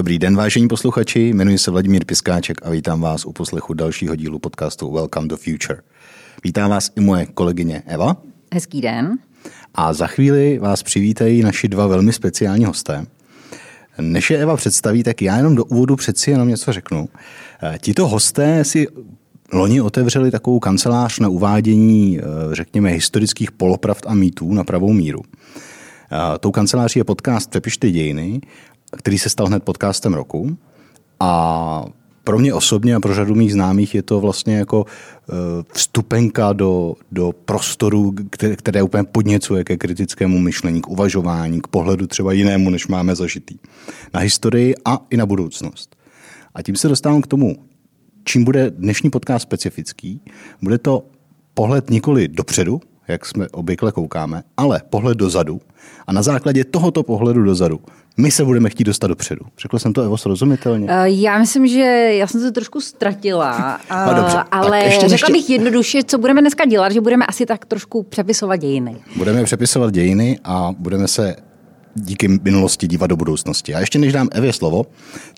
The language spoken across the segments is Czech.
Dobrý den, vážení posluchači, jmenuji se Vladimír Piskáček a vítám vás u poslechu dalšího dílu podcastu Welcome to Future. Vítám vás i moje kolegyně Eva. Hezký den. A za chvíli vás přivítají naši dva velmi speciální hosté. Než je Eva představí, tak já jenom do úvodu přeci jenom něco řeknu. Eh, tito hosté si loni otevřeli takovou kancelář na uvádění, eh, řekněme, historických polopravd a mýtů na pravou míru. Eh, tou kanceláří je podcast Přepište dějiny, který se stal hned podcastem roku. A pro mě osobně a pro řadu mých známých je to vlastně jako eh, vstupenka do, do prostoru, které, které úplně podněcuje ke kritickému myšlení, k uvažování, k pohledu třeba jinému, než máme zažitý. Na historii a i na budoucnost. A tím se dostávám k tomu, čím bude dnešní podcast specifický. Bude to pohled nikoli dopředu, jak jsme obvykle koukáme, ale pohled dozadu. A na základě tohoto pohledu dozadu my se budeme chtít dostat dopředu. Řekl jsem to, Evo, srozumitelně? Uh, já myslím, že já jsem se trošku ztratila, uh, no, dobře, ale ještě, řekla ještě... bych jednoduše, co budeme dneska dělat, že budeme asi tak trošku přepisovat dějiny. Budeme přepisovat dějiny a budeme se díky minulosti dívat do budoucnosti. A ještě než dám Evě slovo,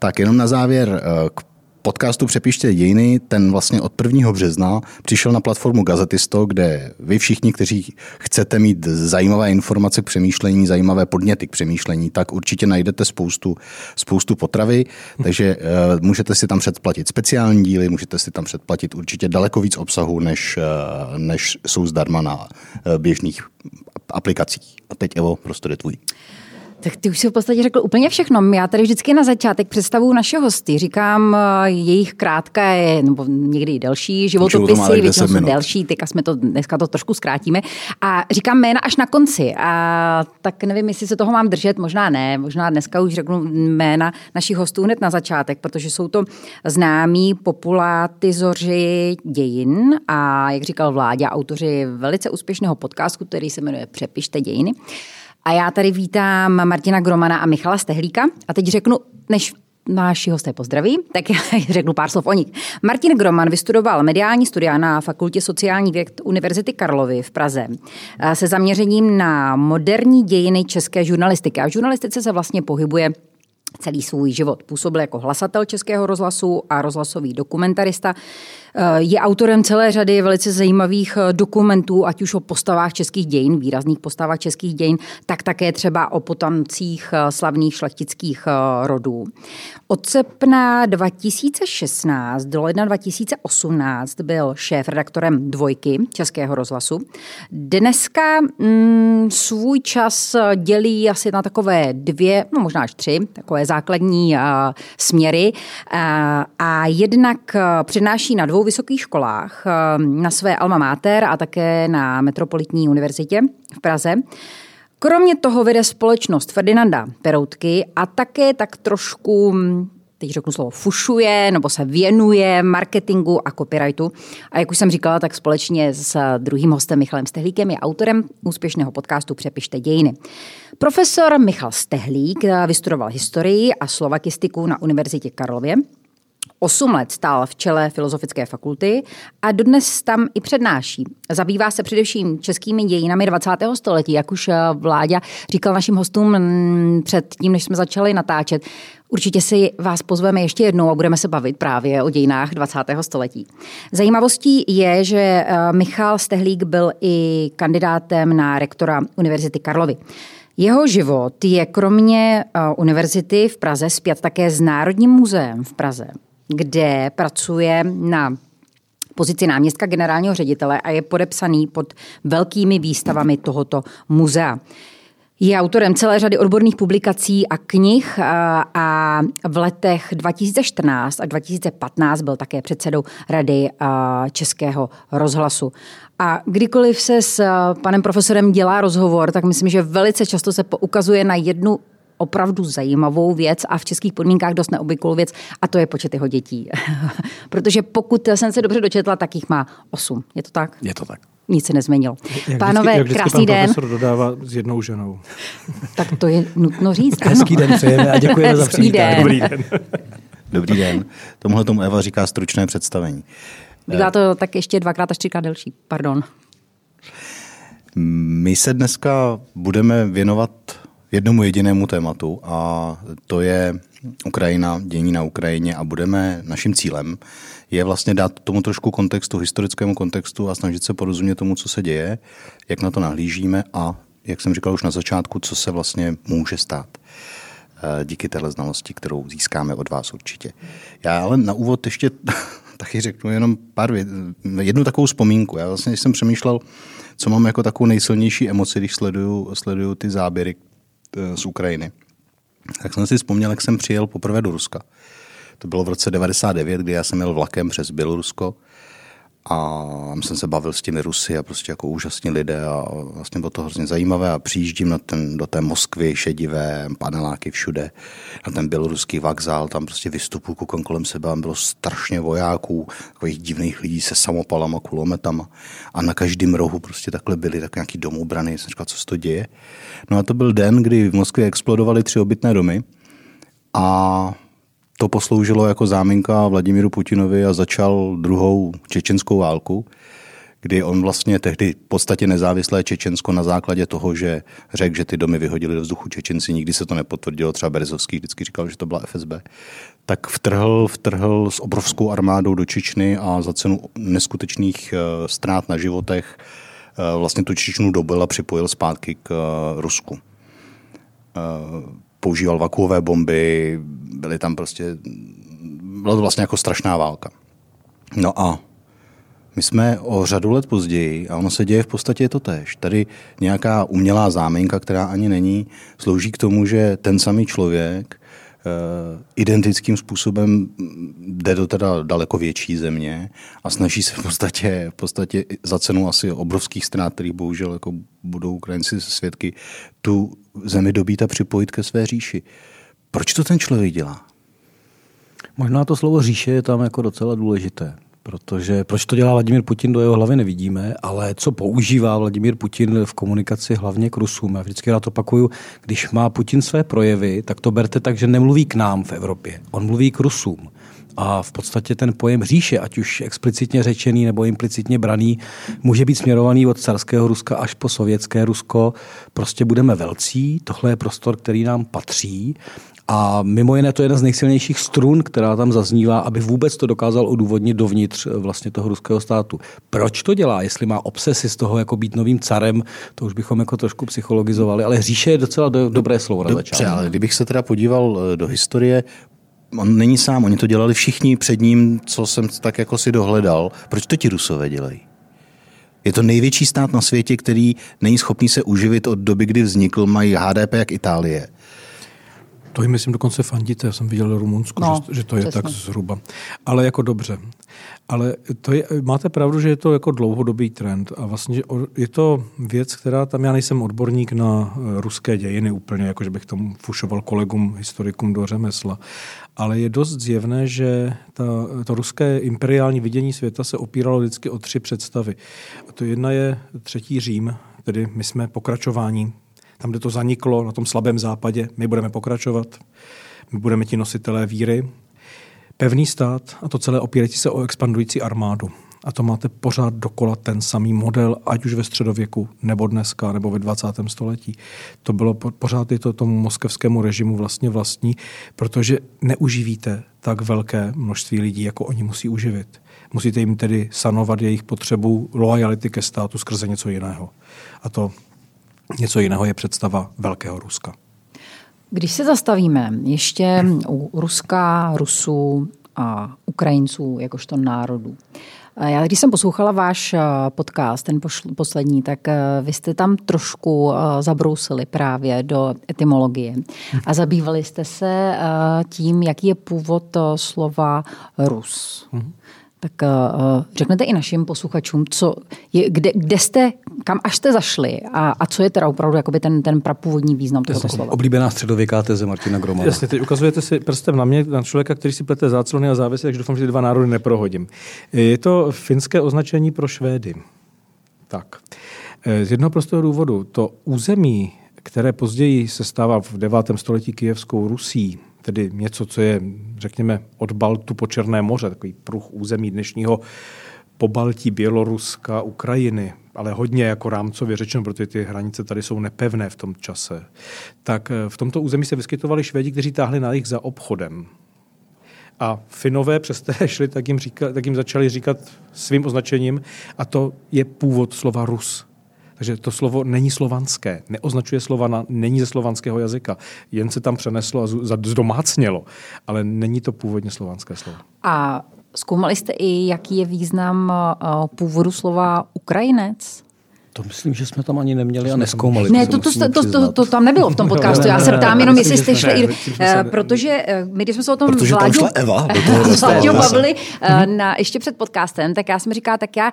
tak jenom na závěr eh, k podcastu Přepište dějiny, ten vlastně od 1. března přišel na platformu Gazetisto, kde vy všichni, kteří chcete mít zajímavé informace k přemýšlení, zajímavé podněty k přemýšlení, tak určitě najdete spoustu, spoustu potravy, takže uh, můžete si tam předplatit speciální díly, můžete si tam předplatit určitě daleko víc obsahu, než, uh, než jsou zdarma na uh, běžných aplikacích. A teď, Evo, prostor je tvůj. Tak ty už si v podstatě řekl úplně všechno. Já tady vždycky na začátek představu naše hosty. Říkám eh, jejich krátké, nebo někdy i delší životopisy, většinou jsou delší, teďka jsme to, dneska to trošku zkrátíme. A říkám jména až na konci. A tak nevím, jestli se toho mám držet, možná ne. Možná dneska už řeknu jména našich hostů hned na začátek, protože jsou to známí populatizoři dějin a, jak říkal Vláďa, autoři velice úspěšného podcastu, který se jmenuje Přepište dějiny. A já tady vítám Martina Gromana a Michala Stehlíka. A teď řeknu, než Náši hosté pozdraví, tak já řeknu pár slov o nich. Martin Groman vystudoval mediální studia na Fakultě sociální věd Univerzity Karlovy v Praze se zaměřením na moderní dějiny české žurnalistiky. A žurnalistice se vlastně pohybuje celý svůj život. Působil jako hlasatel Českého rozhlasu a rozhlasový dokumentarista. Eh, je autorem celé řady velice zajímavých eh, dokumentů, ať už o postavách českých dějin, výrazných postavách českých dějin, tak také třeba o potamcích eh, slavných šlechtických rodů. Od srpna 2016 do ledna 2018 byl šéf-redaktorem Dvojky Českého rozhlasu. Dneska mm, svůj čas dělí asi na takové dvě, no možná až tři, takové základní uh, směry. Uh, a jednak uh, přednáší na dvou dvou vysokých školách, eh, na své alma mater a také na Metropolitní univerzitě v Praze. Kromě toho vede společnost Ferdinanda Peroutky a také tak trošku hm, teď řeknu slovo, fušuje nebo se věnuje marketingu a copyrightu. A jak už jsem říkala, tak společně s druhým hostem Michalem Stehlíkem je autorem úspěšného podcastu Přepište dějiny. Profesor Michal Stehlík vystudoval historii a slovakistiku na Univerzitě Karlově. 8 let stál v čele Filozofické fakulty a dodnes tam i přednáší. Zabývá se především českými dějinami 20. století, jak už eh, Vláďa říkal našim hostům mm, před tím, než jsme začali natáčet. Určitě si vás pozveme ještě jednou a budeme se bavit právě o dějinách 20. století. Zajímavostí je, že eh, Michal Stehlík byl i kandidátem na rektora Univerzity Karlovy. Jeho život je kromě eh, univerzity v Praze zpět také s Národním muzeem v Praze kde pracuje na pozici náměstka generálního ředitele a je podepsaný pod velkými výstavami tohoto muzea. Je autorem celé řady odborných publikací a knih a v letech 2014 a 2015 byl také předsedou Rady Českého rozhlasu. A kdykoliv se s panem profesorem dělá rozhovor, tak myslím, že velice často se poukazuje na jednu opravdu zajímavou věc a v českých podmínkách dost neobvyklou věc a to je počet jeho dětí. Protože pokud jsem se dobře dočetla, tak jich má osm. Je to tak? Je to tak. Nic se nezměnilo. Jak Pánové, vždycky, jak krásný pan den. profesor dodává s jednou ženou. Tak to je nutno říct. Hezký den přejeme a děkujeme za přivítání. Dobrý den. Dobrý den. Tomuhle tomu Eva říká stručné představení. Bývá to tak ještě dvakrát až třikrát delší. Pardon. My se dneska budeme věnovat jednomu jedinému tématu a to je Ukrajina, dění na Ukrajině a budeme, naším cílem je vlastně dát tomu trošku kontextu, historickému kontextu a snažit se porozumět tomu, co se děje, jak na to nahlížíme a, jak jsem říkal už na začátku, co se vlastně může stát eh, díky téhle znalosti, kterou získáme od vás určitě. Já ale na úvod ještě taky řeknu jenom pár věd, jednu takovou vzpomínku. Já vlastně, jsem přemýšlel, co mám jako takovou nejsilnější emoci, když sleduju, sleduju ty záběry z Ukrajiny. Tak jsem si vzpomněl, jak jsem přijel poprvé do Ruska. To bylo v roce 99, kdy já jsem jel vlakem přes Bělorusko a jsem se bavil s těmi Rusy a prostě jako úžasní lidé a vlastně bylo to hrozně zajímavé a přijíždím na ten, do té Moskvy, šedivé, paneláky všude, na ten běloruský vokzál, tam prostě vystupu koukám kolem sebe a bylo strašně vojáků, takových divných lidí se samopalama, kulometama a na každém rohu prostě takhle byli tak nějaký domobrany, jsem říkal, co se to děje. No a to byl den, kdy v Moskvě explodovaly tři obytné domy a to posloužilo jako záminka Vladimíru Putinovi a začal druhou čečenskou válku, kdy on vlastně tehdy v podstatě nezávislé Čečensko na základě toho, že řekl, že ty domy vyhodili do vzduchu Čečenci, nikdy se to nepotvrdilo, třeba Berezovský vždycky říkal, že to byla FSB, tak vtrhl, vtrhl s obrovskou armádou do Čečny a za cenu neskutečných eh, ztrát na životech eh, vlastně tu Čečnu dobil a připojil zpátky k eh, Rusku používal vakuové bomby, byly tam prostě, bylo to vlastně jako strašná válka. No a my jsme o řadu let později, a ono se děje v podstatě to tež. Tady nějaká umělá záminka, která ani není, slouží k tomu, že ten samý člověk Eh, identickým způsobem jde do teda daleko větší země a snaží se v podstatě, v podstatě za cenu asi obrovských ztrát, kterých bohužel jako budou Ukrajinci svědky, tu zemi dobít a připojit ke své říši. Proč to ten člověk dělá? Možná to slovo říše je tam jako docela důležité. Protože proč to dělá Vladimír Putin, do jeho hlavy nevidíme, ale co používá Vladimír Putin v komunikaci hlavně k Rusům. Já vždycky rád opakuju, když má Putin své projevy, tak to berte tak, že nemluví k nám v Evropě. On mluví k Rusům. A v podstatě ten pojem říše, ať už explicitně řečený nebo implicitně braný, může být směrovaný od carského Ruska až po sovětské Rusko. Prostě budeme velcí, tohle je prostor, který nám patří a mimo jiné to je jedna z nejsilnějších strun, která tam zaznívá, aby vůbec to dokázal odůvodnit dovnitř eh, vlastně toho ruského státu. Proč to dělá? Jestli má obsesy z toho jako být novým carem, to už bychom jako trošku psychologizovali, ale říše je docela do, dobré slovo na začátku. ale kdybych se teda podíval eh, do historie, on není sám, oni to dělali všichni před ním, co jsem tak jako si dohledal. Proč to ti rusové dělají? Je to největší stát na světě, který není schopný se uživit od doby, kdy vznikl, mají HDP jak Itálie. To jim myslím dokonce fandíte, já jsem viděl Rumunsku, no, že, že to je přesně. tak zhruba. Ale jako dobře. Ale to je, máte pravdu, že je to jako dlouhodobý trend a vlastně je to věc, která tam, já nejsem odborník na eh, ruské dějiny úplně, jako že bych tomu fušoval kolegům, historikům do řemesla, ale je dost zjevné, že ta, to ruské imperiální vidění světa se opíralo vždycky o tři představy. A to jedna je třetí Řím, tedy my jsme pokračování tam, kde to zaniklo, na tom slabém západě, my budeme pokračovat, my budeme ti nositelé víry. Pevný stát a to celé opírající se o expandující armádu. A to máte pořád dokola ten samý model, ať už ve středověku, nebo dneska, nebo ve 20. století. To bylo pořád je to tomu moskevskému režimu vlastně vlastní, protože neuživíte tak velké množství lidí, jako oni musí uživit. Musíte jim tedy sanovat jejich potřebu loajality ke státu skrze něco jiného. A to Něco jiného je představa Velkého Ruska. Když se zastavíme ještě u Ruska, Rusů a Ukrajinců jakožto národů. Já když jsem poslouchala váš eh, podcast, ten poslední, tak eh, vy jste tam trošku eh, zabrousili právě do etymologie a zabývali jste se tím, jaký je původ slova Rus. Mhm. Tak uh, řeknete i našim posluchačům, co je, kde, kde jste, kam až jste zašli a, a co je teda opravdu jakoby ten, ten prapůvodní význam toho slova. Oblíbená středověká teze Martina Gromova. Jasně, teď ukazujete si prstem na mě, na člověka, který si plete záclony a závěsy, takže doufám, že ty dva národy neprohodím. Je to finské označení pro Švédy. Tak. Z jednoho prostého důvodu, to území, které později se stává v 9. století kijevskou Rusí, tedy něco, co je, řekněme, od Baltu po Černé moře, takový pruh území dnešního Pobaltí, Běloruska, Ukrajiny, ale hodně jako rámcově řečeno, protože ty hranice tady jsou nepevné v tom čase, tak eh, v tomto území se vyskytovali Švédi, kteří táhli na jich za obchodem. A Finové, přes které šli, tak jim, říka, tak jim začali říkat svým označením, a to je původ slova Rus. Takže to slovo není slovanské, neoznačuje Slovana, není ze slovanského jazyka, jen se tam přeneslo a zdomácnělo, ale není to původně slovanské slovo. A zkoumali jste i, jaký je význam eh, původu slova Ukrajinec? To myslím, že jsme tam ani neměli a neskoumali. Ne, to, to, to, to, to tam nebylo v tom podcastu. Já se ptám jenom, jestli jste šli, eh, protože eh, my, když jsme se o tom protože Vláďu, tam šla Eva, bavili na, ještě před podcastem, tak já jsem říkala, tak já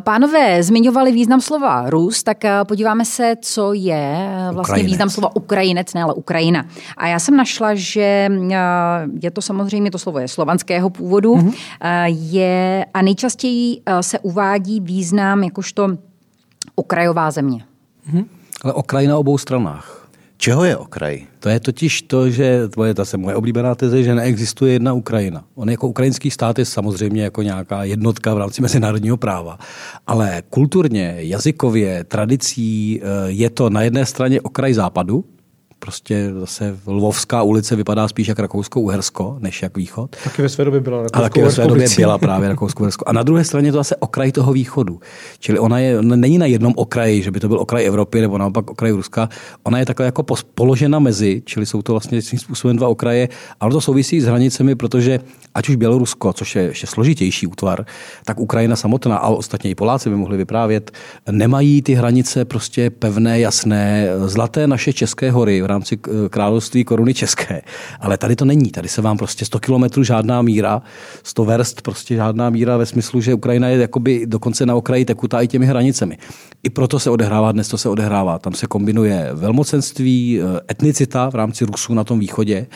Pánové zmiňovali význam slova Rus, tak podíváme se, co je vlastně Ukrajinec. význam slova Ukrajinec, ne ale Ukrajina. A já jsem našla, že je to samozřejmě, to slovo je slovanského původu, mm-hmm. je a nejčastěji se uvádí význam jakožto okrajová země. Mm-hmm. Ale okraj na obou stranách. Čeho je okraj? To je totiž to, že to je zase moje oblíbená teze, že neexistuje jedna Ukrajina. On jako ukrajinský stát je samozřejmě jako nějaká jednotka v rámci mezinárodního práva. Ale kulturně, jazykově, tradicí eh, je to na jedné straně okraj západu, prostě zase Lvovská ulice vypadá spíš jak Rakousko-Uhersko, než jak východ. Taky ve své době byla Rakousko, taky ve své době byla právě Rakousko-Uhersko. A na druhé straně to zase okraj toho východu. Čili ona, je, ona není na jednom okraji, že by to byl okraj Evropy nebo naopak okraj Ruska. Ona je takhle jako položena mezi, čili jsou to vlastně svým způsobem dva okraje, ale to souvisí s hranicemi, protože ať už Bělorusko, což je ještě složitější útvar, tak Ukrajina samotná, a ostatně i Poláci by mohli vyprávět, nemají ty hranice prostě pevné, jasné, zlaté naše české hory v rámci eh, království koruny české. Ale tady to není. Tady se vám prostě 100 kilometrů žádná míra, 100 verst prostě žádná míra ve smyslu, že Ukrajina je jakoby dokonce na okraji tekutá i těmi hranicemi. I proto se odehrává dnes, to se odehrává. Tam se kombinuje velmocenství, eh, etnicita v rámci Rusů na tom východě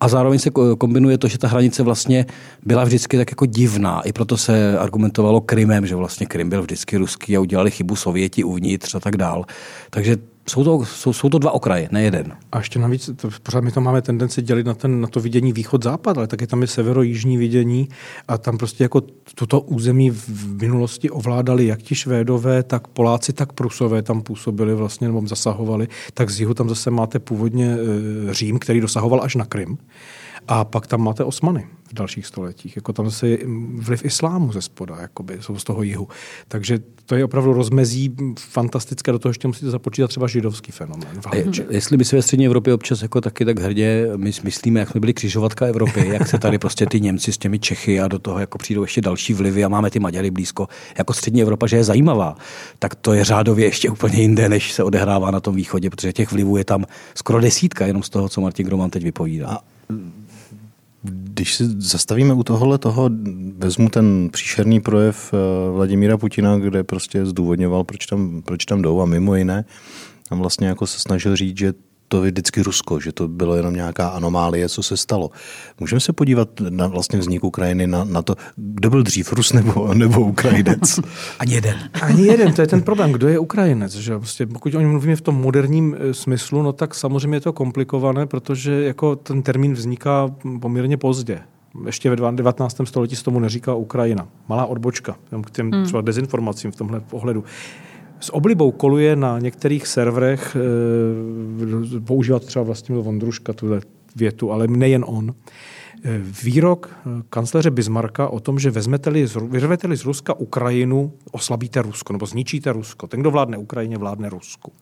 a zároveň se kombinuje to, že ta hranice vlastně byla vždycky tak jako divná. I proto se argumentovalo Krymem, že vlastně Krym byl vždycky ruský a udělali chybu Sověti uvnitř a tak dál. Takže jsou to, jsou, jsou to dva okraje, ne jeden. A ještě navíc, to, pořád my to máme tendenci dělit na, ten, na to vidění východ-západ, ale taky tam je severo-jižní vidění a tam prostě jako toto území v minulosti ovládali jak ti Švédové, tak Poláci, tak Prusové tam působili vlastně, nebo zasahovali. Tak z jihu tam zase máte původně e, Řím, který dosahoval až na Krym. A pak tam máte Osmany v dalších stoletích. Jako tam zase je vliv islámu ze spoda, jakoby, jsou z toho jihu. Takže to je opravdu rozmezí fantastické, do toho ještě musíte započítat třeba židovský fenomén. Jestli my si ve střední Evropě občas jako taky tak hrdě my myslíme, jak jsme byli křižovatka Evropy, jak se tady prostě ty Němci s těmi Čechy a do toho jako přijdou ještě další vlivy a máme ty Maďary blízko, jako střední Evropa, že je zajímavá, tak to je řádově ještě úplně jinde, než se odehrává na tom východě, protože těch vlivů je tam skoro desítka, jenom z toho, co Martin Groman teď vypovídá. A když si zastavíme u tohohle toho, vezmu ten příšerný projev eh, Vladimíra Putina, kde prostě zdůvodňoval, proč tam, proč tam jdou a mimo jiné, tam vlastně jako se snažil říct, že to je vždycky Rusko, že to bylo jenom nějaká anomálie, co se stalo. Můžeme se podívat na vlastně vznik Ukrajiny, na, na to, kdo byl dřív, Rus nebo, nebo Ukrajinec? Ani jeden. Ani jeden, to je ten problém. Kdo je Ukrajinec? Že? Prostě, pokud o něm mluvíme v tom moderním e, smyslu, no tak samozřejmě je to komplikované, protože jako ten termín vzniká poměrně pozdě. Ještě ve 19. století se tomu neříká Ukrajina. Malá odbočka k těm hmm. třeba dezinformacím v tomhle pohledu. S oblibou koluje na některých serverech, e, používat třeba Vlastimil Vondruška tuhle větu, ale nejen on. E, výrok e, kancléře Bismarcka o tom, že vezmete-li, vyrvete-li z Ruska Ukrajinu, oslabíte Rusko, nebo zničíte Rusko. Ten, kdo vládne Ukrajině, vládne Rusku.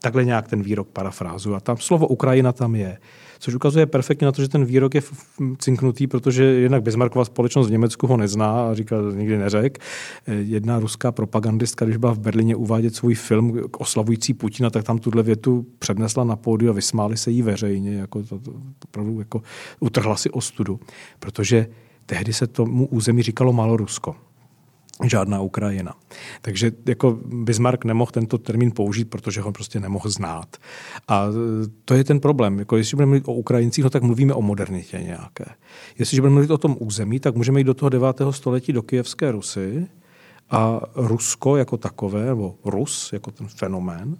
Takhle nějak ten výrok parafrázu. A tam slovo Ukrajina tam je což ukazuje perfektně na to, že ten výrok je cinknutý, protože jednak Bismarckova společnost v Německu ho nezná a říká, nikdy neřek. Jedna ruská propagandistka, když byla v Berlíně uvádět svůj film oslavující Putina, tak tam tuhle větu přednesla na pódiu a vysmáli se jí veřejně, jako to, to, opravdu jako utrhla si ostudu, protože tehdy se tomu území říkalo Malorusko žádná Ukrajina. Takže jako Bismarck nemohl tento termín použít, protože ho prostě nemohl znát. A to je ten problém. Jako jestli budeme mluvit o Ukrajincích, no tak mluvíme o modernitě nějaké. Jestliže budeme mluvit o tom území, tak můžeme jít do toho 9. století do Kijevské Rusy a Rusko jako takové, nebo Rus jako ten fenomén,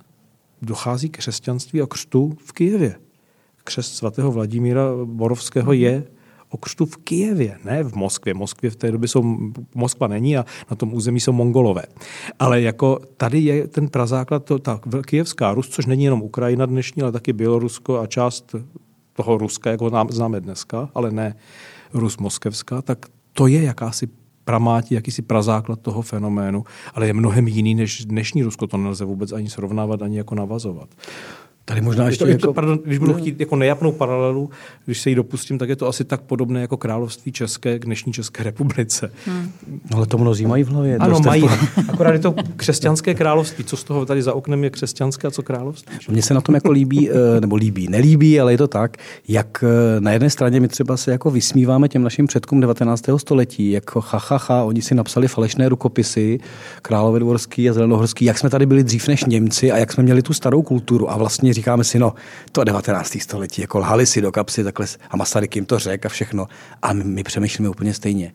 dochází k křesťanství a křtu v Kijevě. Křest svatého Vladimíra Borovského je o křtu v Kijevě, ne v Moskvě. Moskvě v té době jsou, Moskva není a na tom území jsou mongolové. Ale jako tady je ten prazáklad, to, ta kijevská Rus, což není jenom Ukrajina dnešní, ale taky Bělorusko a část toho Ruska, jako ho známe dneska, ale ne Rus moskevská, tak to je jakási pramátí, jakýsi prazáklad toho fenoménu, ale je mnohem jiný než dnešní Rusko. To nelze vůbec ani srovnávat, ani jako navazovat. Tady možná ještě... to, jako... pardon, když budu chtít jako nejapnou paralelu, když se jí dopustím, tak je to asi tak podobné jako království České k dnešní České republice. Hmm. No, ale to mnozí mají v hlavě. Ano, mají. Akorát je to křesťanské království. Co z toho tady za oknem je křesťanské a co království? Mně se na tom jako líbí, eh, nebo líbí, nelíbí, ale je to tak, jak eh, na jedné straně my třeba se jako vysmíváme těm našim předkům 19. století, jako ha, ha, ha, oni si napsali falešné rukopisy, králové dvorský a zelenohorský, jak jsme tady byli dřív než Němci a jak jsme měli tu starou kulturu a vlastně říkáme si, no, to 19. století, jako lhali si do kapsy takhle a Masaryk jim to řekl a všechno. A my, my přemýšlíme úplně stejně.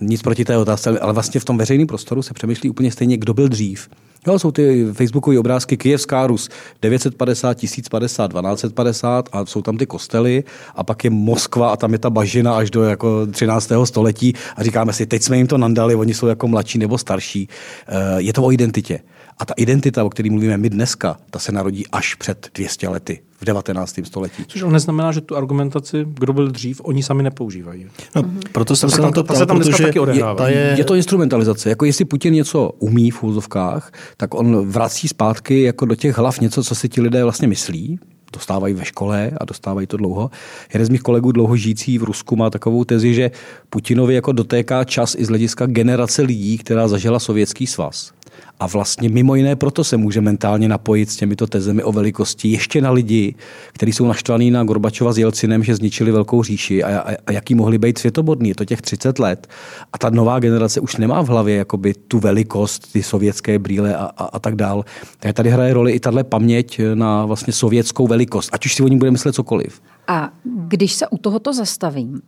Nic proti té otázce, ale vlastně v tom veřejném prostoru se přemýšlí úplně stejně, kdo byl dřív. Jo, jsou ty facebookové obrázky Kijevská Rus 950, 1050, 1250 a jsou tam ty kostely a pak je Moskva a tam je ta bažina až do jako 13. století a říkáme si, teď jsme jim to nandali, oni jsou jako mladší nebo starší. Eh, je to o identitě. A ta identita, o které mluvíme my dneska, ta se narodí až před 200 lety, v 19. století. Což ale neznamená, že tu argumentaci, kdo byl dřív, oni sami nepoužívají. No, mm-hmm. Proto jsem se na to ptal, protože je, ta je... je to instrumentalizace. Jako jestli Putin něco umí v úzovkách, tak on vrací zpátky jako do těch hlav něco, co si ti lidé vlastně myslí, dostávají ve škole a dostávají to dlouho. Jeden z mých kolegů dlouho žijící v Rusku má takovou tezi, že Putinovi jako dotéká čas i z hlediska generace lidí, která zažila sovětský svaz. A vlastně mimo jiné proto se může mentálně napojit s těmito tezemi o velikosti ještě na lidi, kteří jsou naštvaní na Gorbačova s Jelcinem, že zničili velkou říši a, a, a jaký mohli být světobodní. Je to těch 30 let. A ta nová generace už nemá v hlavě jakoby tu velikost, ty sovětské brýle a, a, a tak dál. Takže tady hraje roli i tahle paměť na vlastně sovětskou velikost, ať už si o ní bude myslet cokoliv. A když se u tohoto zastavím,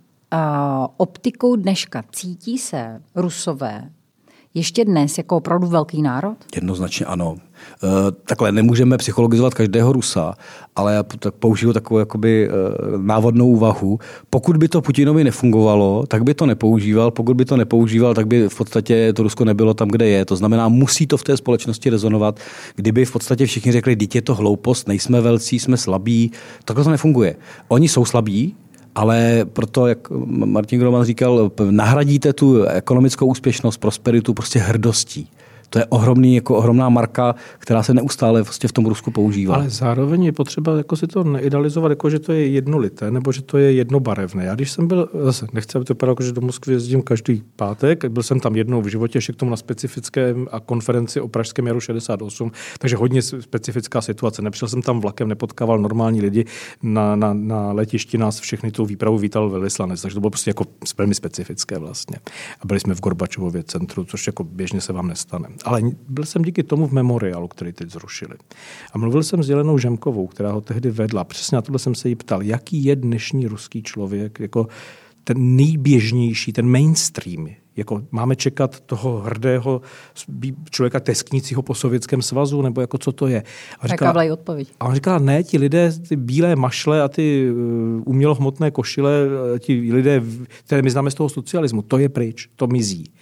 optikou dneška cítí se rusové ještě dnes jako opravdu velký národ? Jednoznačně ano. E, takhle nemůžeme psychologizovat každého Rusa, ale já použiju takovou jakoby, e, návodnou úvahu. Pokud by to Putinovi nefungovalo, tak by to nepoužíval. Pokud by to nepoužíval, tak by v podstatě to Rusko nebylo tam, kde je. To znamená, musí to v té společnosti rezonovat. Kdyby v podstatě všichni řekli, dítě je to hloupost, nejsme velcí, jsme slabí, takhle to nefunguje. Oni jsou slabí, ale proto, jak Martin Groman říkal, nahradíte tu ekonomickou úspěšnost, prosperitu prostě hrdostí to je ohromný, jako ohromná marka, která se neustále vlastně v tom Rusku používá. Ale zároveň je potřeba jako si to neidealizovat, jako že to je jednolité, nebo že to je jednobarevné. Já když jsem byl, zase nechci, aby to vypadalo, jako, že do Moskvy jezdím každý pátek, byl jsem tam jednou v životě, ještě k tomu na specifickém a konferenci o Pražském jaru 68, takže hodně specifická situace. Nepřišel jsem tam vlakem, nepotkával normální lidi. Na, na, na letišti nás všechny tu výpravu vítal velvyslanec, takže to bylo prostě jako velmi specifické vlastně. A byli jsme v Gorbačovově centru, což jako běžně se vám nestane. Ale byl jsem díky tomu v memoriálu, který teď zrušili. A mluvil jsem s Jelenou Žemkovou, která ho tehdy vedla. Přesně na tohle jsem se jí ptal, jaký je dnešní ruský člověk, jako ten nejběžnější, ten mainstream. Jako máme čekat toho hrdého člověka tesknícího po Sovětském svazu, nebo jako co to je? A říkala, Jaká odpověď? A on říkal, ne, ti lidé, ty bílé mašle a ty uh, umělohmotné košile, ti lidé, které my známe z toho socialismu, to je pryč, to mizí.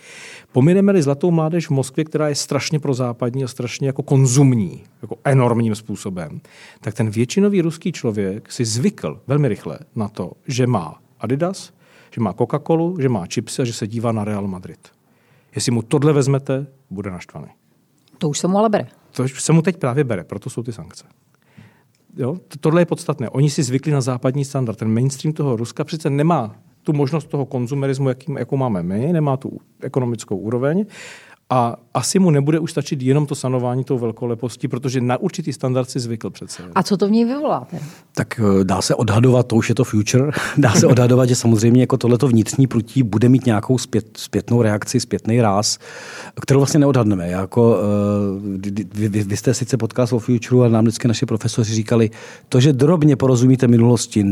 Pomineme-li zlatou mládež v Moskvě, která je strašně prozápadní a strašně jako konzumní, jako enormním způsobem, tak ten většinový ruský člověk si zvykl velmi rychle na to, že má Adidas, že má Coca-Colu, že má chipsy a že se dívá na Real Madrid. Jestli mu tohle vezmete, bude naštvaný. To už se mu ale bere. To už se mu teď právě bere, proto jsou ty sankce. Jo? Tohle je podstatné. Oni si zvykli na západní standard. Ten mainstream toho Ruska přece nemá tu možnost toho konzumerismu, jaký, jakou máme my, nemá tu ekonomickou úroveň a asi mu nebude už stačit jenom to sanování tou velkolepostí, protože na určitý standard si zvykl přece. A co to v něj vyvolá? Tak eh, dá se odhadovat, to už je to future, dá se odhadovat, že samozřejmě jako tohleto vnitřní prutí bude mít nějakou zpět, zpětnou reakci, zpětný ráz, kterou vlastně neodhadneme. Jako, eh, vy, vy, vy, jste sice podcast o future, ale nám vždycky naši profesoři říkali, to, že drobně porozumíte minulosti,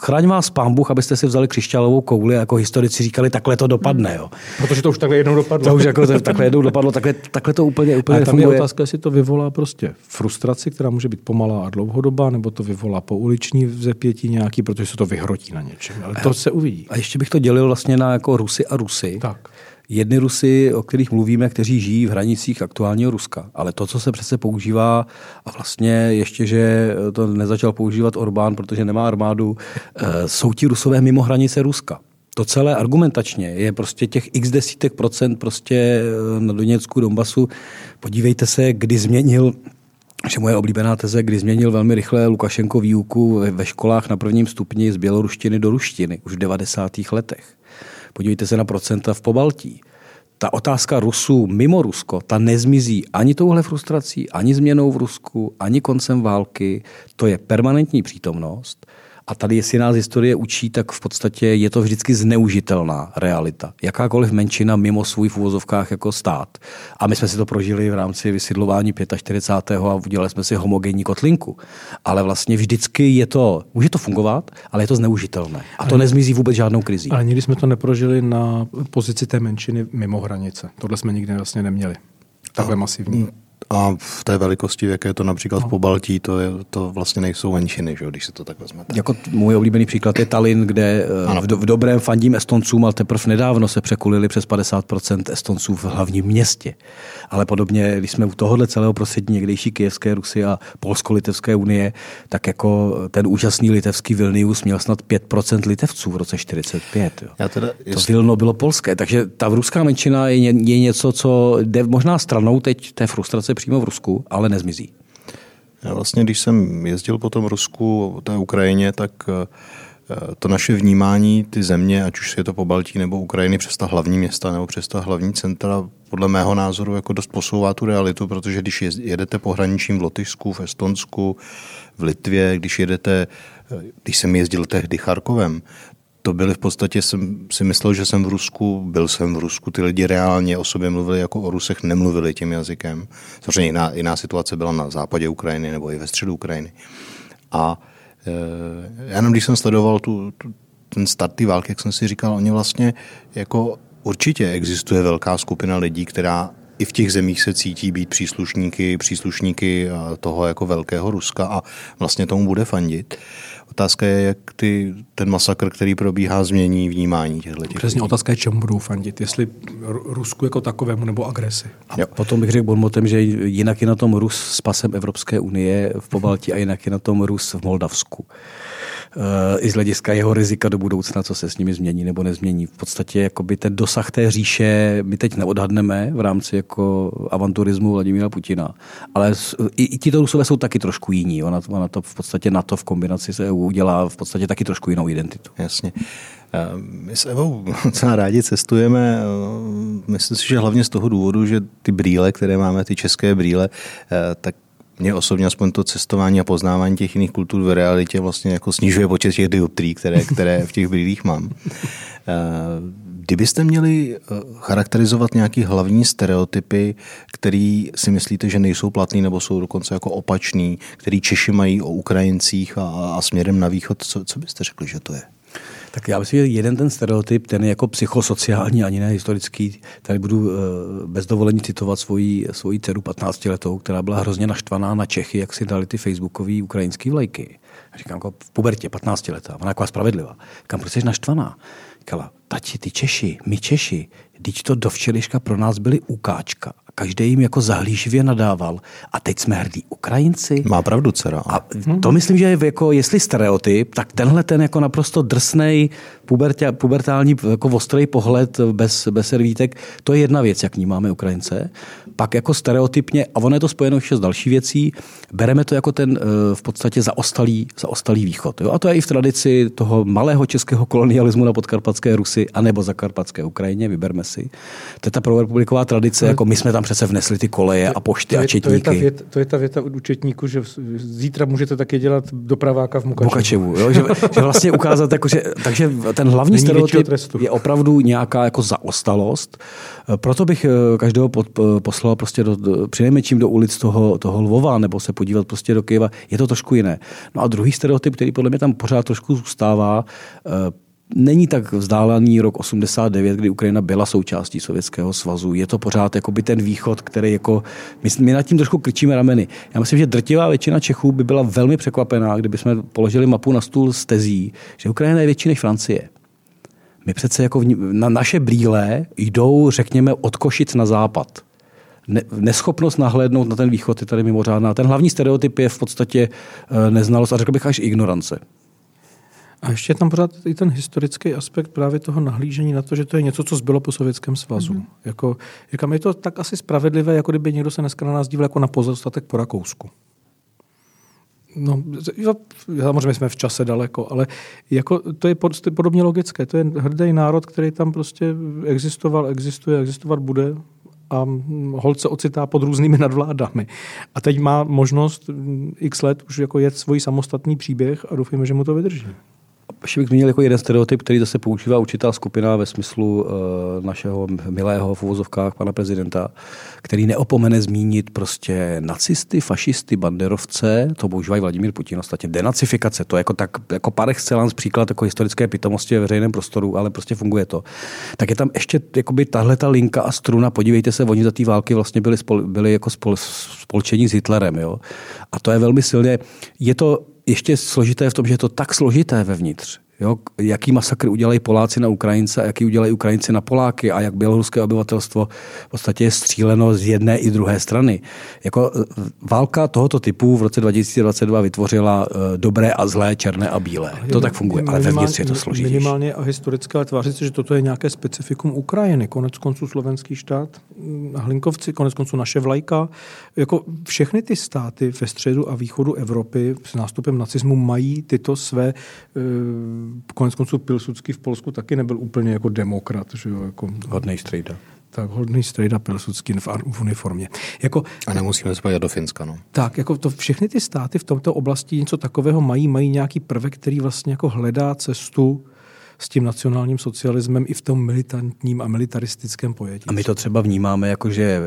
chraň vás pán Bůh, abyste si vzali křišťálovou kouli a jako historici říkali, takhle to dopadne. Jo. Protože to už takhle jednou dopadlo. To už jako takhle najednou dopadlo, takhle, takhle to úplně, úplně tam je otázka, jestli to vyvolá prostě frustraci, která může být pomalá a dlouhodobá, nebo to vyvolá po uliční vzepětí nějaký, protože se to vyhrotí na něčem. Ale to se uvidí. A ještě bych to dělil vlastně na jako Rusy a Rusy. Tak. Jedny Rusy, o kterých mluvíme, kteří žijí v hranicích aktuálního Ruska. Ale to, co se přece používá, a vlastně ještě, že to nezačal používat Orbán, protože nemá armádu, eh, jsou ti Rusové mimo hranice Ruska to celé argumentačně je prostě těch x desítek procent prostě eh, na Doněcku, Donbasu. Podívejte se, kdy změnil že moje oblíbená teze, kdy změnil velmi rychle Lukašenko výuku ve školách na prvním stupni z běloruštiny do ruštiny už v 90. letech. Podívejte se na procenta v Pobaltí. Ta otázka Rusů mimo Rusko, ta nezmizí ani touhle frustrací, ani změnou v Rusku, ani koncem války. To je permanentní přítomnost. A tady, jestli nás historie učí, tak v podstatě je to vždycky zneužitelná realita. Jakákoliv menšina mimo svůj v úvozovkách jako stát. A my jsme si to prožili v rámci vysidlování 45. a udělali jsme si homogenní kotlinku. Ale vlastně vždycky je to, může to fungovat, ale je to zneužitelné. A to ale, nezmizí vůbec žádnou krizí. Ale nikdy jsme to neprožili na pozici té menšiny mimo hranice. Tohle jsme nikdy vlastně neměli. Takhle masivní. A v té velikosti, v jaké je to například no. v Pobaltí, to, je, to vlastně nejsou menšiny, že, když se to tak vezmete. Jako můj oblíbený příklad je Tallinn, kde eh, v, do, v dobrém fandím Estoncům, ale teprve nedávno se překulili přes 50% Estonců v hlavním městě. Ale podobně, když jsme u tohohle celého prostředí někdejší Kijevské Rusy a Polsko-Litevské unie, tak jako ten úžasný litevský Vilnius měl snad 5% litevců v roce 45. Jo. Já teda, jest... To Vilno bylo polské, takže ta ruská menšina je, je něco, co jde možná stranou teď té frustrace přímo v Rusku, ale nezmizí. Já vlastně, když jsem jezdil po tom Rusku, té Ukrajině, tak eh, to naše vnímání ty země, ať už je to po Baltí nebo Ukrajiny, přes ta hlavní města nebo přes ta hlavní centra, podle mého názoru jako dost posouvá tu realitu, protože když jedete pohraničím v Lotyšsku, v Estonsku, v Litvě, když jedete, eh, když jsem jezdil tehdy Charkovem, to byly v podstatě, jsem si myslel, že jsem v Rusku, byl jsem v Rusku, ty lidi reálně o sobě mluvili jako o Rusech, nemluvili tím jazykem. Samozřejmě jiná, jiná situace byla na západě Ukrajiny nebo i ve středu Ukrajiny. A e, jenom když jsem sledoval tu, tu, ten start té války, jak jsem si říkal, oni vlastně jako určitě existuje velká skupina lidí, která i v těch zemích se cítí být příslušníky, příslušníky toho jako velkého Ruska a vlastně tomu bude fandit. Otázka je, jak ty, ten masakr, který probíhá, změní vnímání těchto lidí. Přesně, otázka je, čemu budou fandit. Jestli Rusku jako takovému nebo agresi. A jo. potom bych řekl bonmotem, že jinak je na tom Rus s pasem Evropské unie v Pobaltí a jinak je na tom Rus v Moldavsku. Eh, i z hlediska jeho rizika do budoucna, co se s nimi změní nebo nezmění. V podstatě jakoby ten dosah té říše my teď neodhadneme v rámci jako avanturismu Vladimíra Putina, ale i, i tito Rusové jsou taky trošku jiní. Ona, ona to v podstatě na to v kombinaci se EU udělá v podstatě taky trošku jinou identitu. Jasně. Eh, my s Evou docela rádi cestujeme. Eh, myslím si, že hlavně z toho důvodu, že ty brýle, které máme, ty české brýle, tak mě osobně aspoň to cestování a poznávání těch jiných kultur v realitě vlastně jako snižuje počet těch dioptrií, které, které v těch brýlích mám. Eh, kdybyste měli eh, charakterizovat nějaký hlavní stereotypy, který si myslíte, že nejsou platný nebo jsou dokonce jako opačný, který Češi mají o Ukrajincích a, a směrem na východ, co, co byste řekli, že to je? Tak já myslím, že jeden ten stereotyp, ten je jako psychosociální, ani ne historický. Tady budu eh, bez dovolení citovat svoji, svoji dceru 15 letou, která byla hrozně naštvaná na Čechy, jak si dali ty facebookové ukrajinské vlajky. Říkám, jako v pubertě, 15 letá, ona jako spravedlivá. Říkám, proč jsi naštvaná? Říkala, tati, ty Češi, my Češi, když to do včeliška pro nás byli ukáčka každý jim jako zahlíživě nadával. A teď jsme hrdí Ukrajinci. Má pravdu dcera. A to myslím, že je jako, jestli stereotyp, tak tenhle ten jako naprosto drsnej, pubertě, pubertální, jako ostrý pohled bez, bez servítek, to je jedna věc, jak ní máme Ukrajince. Pak jako stereotypně, a ono je to spojeno ještě s další věcí, bereme to jako ten eh, v podstatě zaostalý, zaostalý východ. Jo? A to je i v tradici toho malého českého kolonialismu na podkarpatské Rusy, anebo zakarpatské Ukrajině, vyberme si. To je ta prvorepubliková tradice, jako my jsme tam přece vnesli ty koleje a pošty to je, a četníky. To je, ta věta, to je ta věta od účetníku, že zítra můžete taky dělat dopraváka v Mukačevu. Mukačevu jo? Že, že, vlastně ukázat, jako, že, takže ten hlavní Není stereotyp je opravdu nějaká jako zaostalost. Proto bych eh, každého pod, eh, poslal prostě do, do, přinejmenším do ulic toho, toho Lvova nebo se podívat prostě do Kyjeva. Je to trošku jiné. No a druhý stereotyp, který podle mě tam pořád trošku zůstává, eh, není tak vzdálený rok 89, kdy Ukrajina byla součástí Sovětského svazu. Je to pořád jakoby ten východ, který jako, my, my nad tím trošku krčíme rameny. Já myslím, že drtivá většina Čechů by byla velmi překvapená, kdyby jsme položili mapu na stůl z tezí, že Ukrajina je větší než Francie. My přece jako na naše brýle jdou, řekněme, od Košic na západ. Ne, neschopnost nahlédnout na ten východ je tady mimořádná. Ten hlavní stereotyp je v podstatě eh, neznalost a řekl bych až ignorance. A ještě je tam pořád i ten historický aspekt právě toho nahlížení na to, že to je něco, co zbylo po Sovětském svazu. Mm-hmm. Jako, říkám, je to tak asi spravedlivé, jako kdyby někdo se dneska na nás díval jako na pozostatek po Rakousku. No, samozřejmě jsme v čase daleko, ale jako to je podobně logické. To je hrdý národ, který tam prostě existoval, existuje, existovat bude a hold se ocitá pod různými nadvládami. A teď má možnost x let už jako jet svůj samostatný příběh a doufujeme, že mu to vydrží. Ještě bych zmínil jako jeden stereotyp, který zase používá určitá skupina ve smyslu uh, našeho milého v uvozovkách pana prezidenta, který neopomene zmínit prostě nacisty, fašisty, banderovce, to používají Vladimír Putin ostatně, denacifikace, to je jako, tak, jako par excellence příklad jako historické pitomosti ve veřejném prostoru, ale prostě funguje to. Tak je tam ještě jakoby tahle ta linka a struna, podívejte se, oni za té války vlastně byli, spol, byli jako spol, spolčení s Hitlerem, jo. A to je velmi silně, je to ještě složité v tom, že je to tak složité vevnitř, Jo, jaký masakr udělají Poláci na Ukrajince a jaký udělají Ukrajinci na Poláky a jak běloruské obyvatelstvo v podstatě je stříleno z jedné i druhé strany. Jako e, válka tohoto typu v roce 2022 vytvořila e, dobré a zlé, černé a bílé. To tak funguje, ale vevnitř je to složitější. Minimálně a historické, ale tváří se, že toto je nějaké specifikum Ukrajiny. Konec konců slovenský štát, Hlinkovci, konec konců naše vlajka. Jako všechny ty státy ve středu a východu Evropy s nástupem nacismu mají tyto své e, konec konců Pilsudský v Polsku taky nebyl úplně jako demokrat. Že jo, jako, hodný strejda. Tak, hodný strejda Pilsudský v, v uniformě. Jako, a nemusíme se do Finska. No. Tak, jako to všechny ty státy v tomto oblasti něco takového mají, mají nějaký prvek, který vlastně jako hledá cestu s tím nacionálním socialismem i v tom militantním a militaristickém pojetí. A my to třeba vnímáme jako, že eh,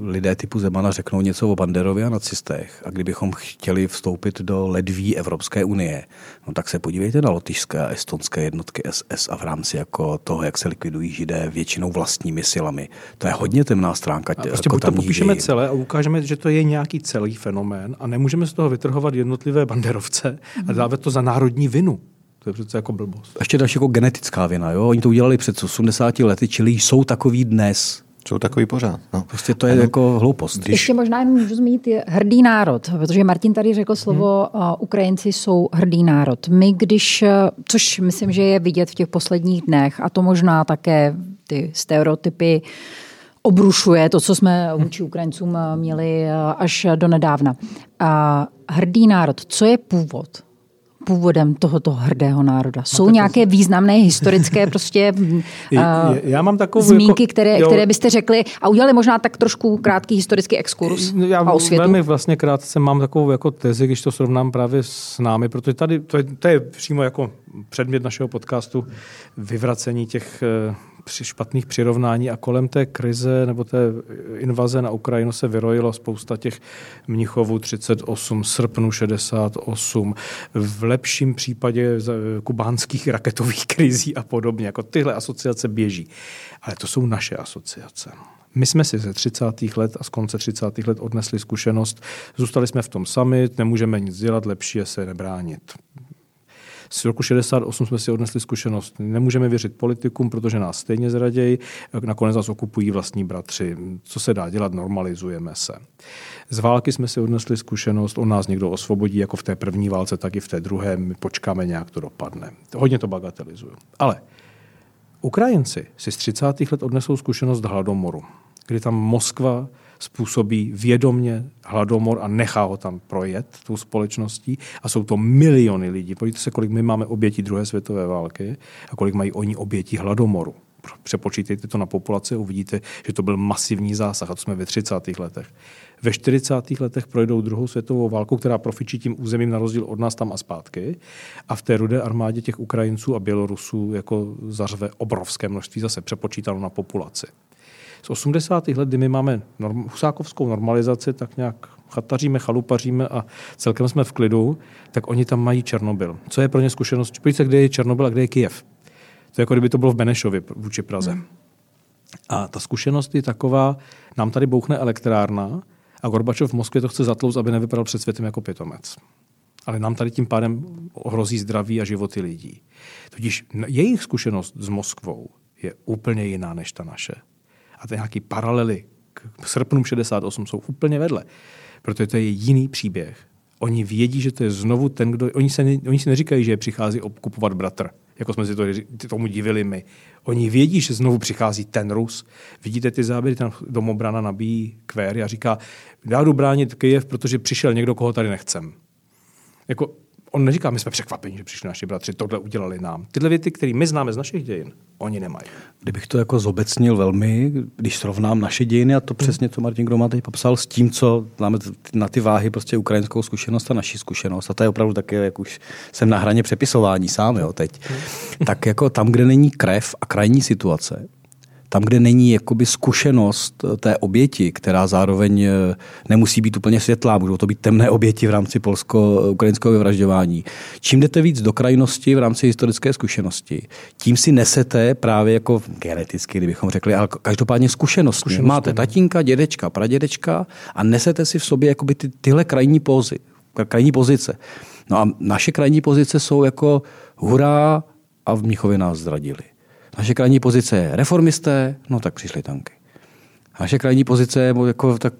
lidé typu Zemana řeknou něco o Banderovi a nacistech a kdybychom chtěli vstoupit do ledví Evropské unie, no tak se podívejte na lotyšské a estonské jednotky SS a v rámci jako toho, jak se likvidují židé většinou vlastními silami. To je hodně temná stránka. A prostě jako to popíšeme ději. celé a ukážeme, že to je nějaký celý fenomén a nemůžeme z toho vytrhovat jednotlivé banderovce a dávat to za národní vinu. To je přece jako blbost. Ještě další jako genetická vina. Jo? Oni to udělali před 80 lety, čili jsou takový dnes. Jsou takový pořád. No. Prostě to je ano. jako hloupost. Když... Ještě možná jen můžu zmínit hrdý národ, protože Martin tady řekl slovo, hmm. Ukrajinci jsou hrdý národ. My když, což myslím, že je vidět v těch posledních dnech, a to možná také ty stereotypy obrušuje to, co jsme vůči Ukrajincům měli až do nedávna. Hrdý národ, co je původ? Původem tohoto hrdého národa? Jsou nějaké významné historické prostě já, já mám takovou zmínky, jako, které, které byste řekli a udělali možná tak trošku krátký historický exkurs já a osvětu? Velmi vlastně krátce mám takovou jako tezi, když to srovnám právě s námi, protože tady to je, to je přímo jako předmět našeho podcastu vyvracení těch eh, špatných přirovnání a kolem té krize nebo té invaze na Ukrajinu se vyrojilo spousta těch Mnichovů 38, srpnu 68, v lepším případě kubánských raketových krizí a podobně. Jako tyhle asociace běží. Ale to jsou naše asociace. My jsme si ze 30. let a z konce 30. let odnesli zkušenost, zůstali jsme v tom sami, nemůžeme nic dělat, lepší je se nebránit. Z roku 68 jsme si odnesli zkušenost. Nemůžeme věřit politikům, protože nás stejně zradějí, nakonec nás okupují vlastní bratři. Co se dá dělat, normalizujeme se. Z války jsme si odnesli zkušenost, on nás někdo osvobodí, jako v té první válce, tak i v té druhé, my počkáme, nějak to dopadne. Hodně to bagatelizuju. Ale Ukrajinci si z 30. let odnesou zkušenost hladomoru, kdy tam Moskva způsobí vědomně hladomor a nechá ho tam projet tou společností a jsou to miliony lidí. Podívejte se, kolik my máme obětí druhé světové války a kolik mají oni obětí hladomoru. Přepočítejte to na populaci a uvidíte, že to byl masivní zásah a to jsme ve 30. letech. Ve 40. letech projdou druhou světovou válku, která profičí tím územím na rozdíl od nás tam a zpátky. A v té rudé armádě těch Ukrajinců a Bělorusů jako zařve obrovské množství zase přepočítalo na populaci z 80. let, kdy my máme norm, husákovskou normalizaci, tak nějak chataříme, chalupaříme a celkem jsme v klidu, tak oni tam mají Černobyl. Co je pro ně zkušenost? Podívejte, kde je Černobyl a kde je Kijev. To je jako kdyby to bylo v Benešově vůči Praze. Hmm. A ta zkušenost je taková, nám tady bouchne elektrárna a Gorbačov v Moskvě to chce zatlout, aby nevypadal před světem jako pitomec. Ale nám tady tím pádem ohrozí zdraví a životy lidí. Tudíž jejich zkušenost s Moskvou je úplně jiná než ta naše. A ty nějaký paralely k srpnu 68 jsou úplně vedle. Protože to je jiný příběh. Oni vědí, že to je znovu ten, kdo... Oni, se oni si neříkají, že přichází obkupovat bratr, jako jsme si to, tomu divili my. Oni vědí, že znovu přichází ten Rus. Vidíte ty záběry, tam domobrana nabíjí kvéry a říká, já jdu bránit Kyjev, protože přišel někdo, koho tady nechcem. Jako, on neříká, my jsme překvapeni, že přišli naši bratři, tohle udělali nám. Tyhle věty, které my známe z našich dějin, oni nemají. Kdybych to jako zobecnil velmi, když srovnám naše dějiny a to hmm. přesně, co Martin Groma teď popsal, s tím, co máme na ty váhy, prostě ukrajinskou zkušenost a naší zkušenost. A to je opravdu také, jak už jsem na hraně přepisování sám, jo, teď. Hmm. Tak jako tam, kde není krev a krajní situace, tam, kde není jakoby zkušenost té oběti, která zároveň eh, nemusí být úplně světlá, můžou to být temné oběti v rámci polsko-ukrajinského vyvražďování. Čím jdete víc do krajnosti v rámci historické zkušenosti, tím si nesete právě jako geneticky, kdybychom řekli, ale každopádně zkušenosti. zkušenosti Máte tatínka, dědečka, pradědečka a nesete si v sobě jakoby ty, tyhle krajní pózy, krajní pozice. No a naše krajní pozice jsou jako hurá a v Mnichově nás zradili. Naše krajní pozice je reformisté, no tak přišly tanky. Naše krajní pozice je, jako, tak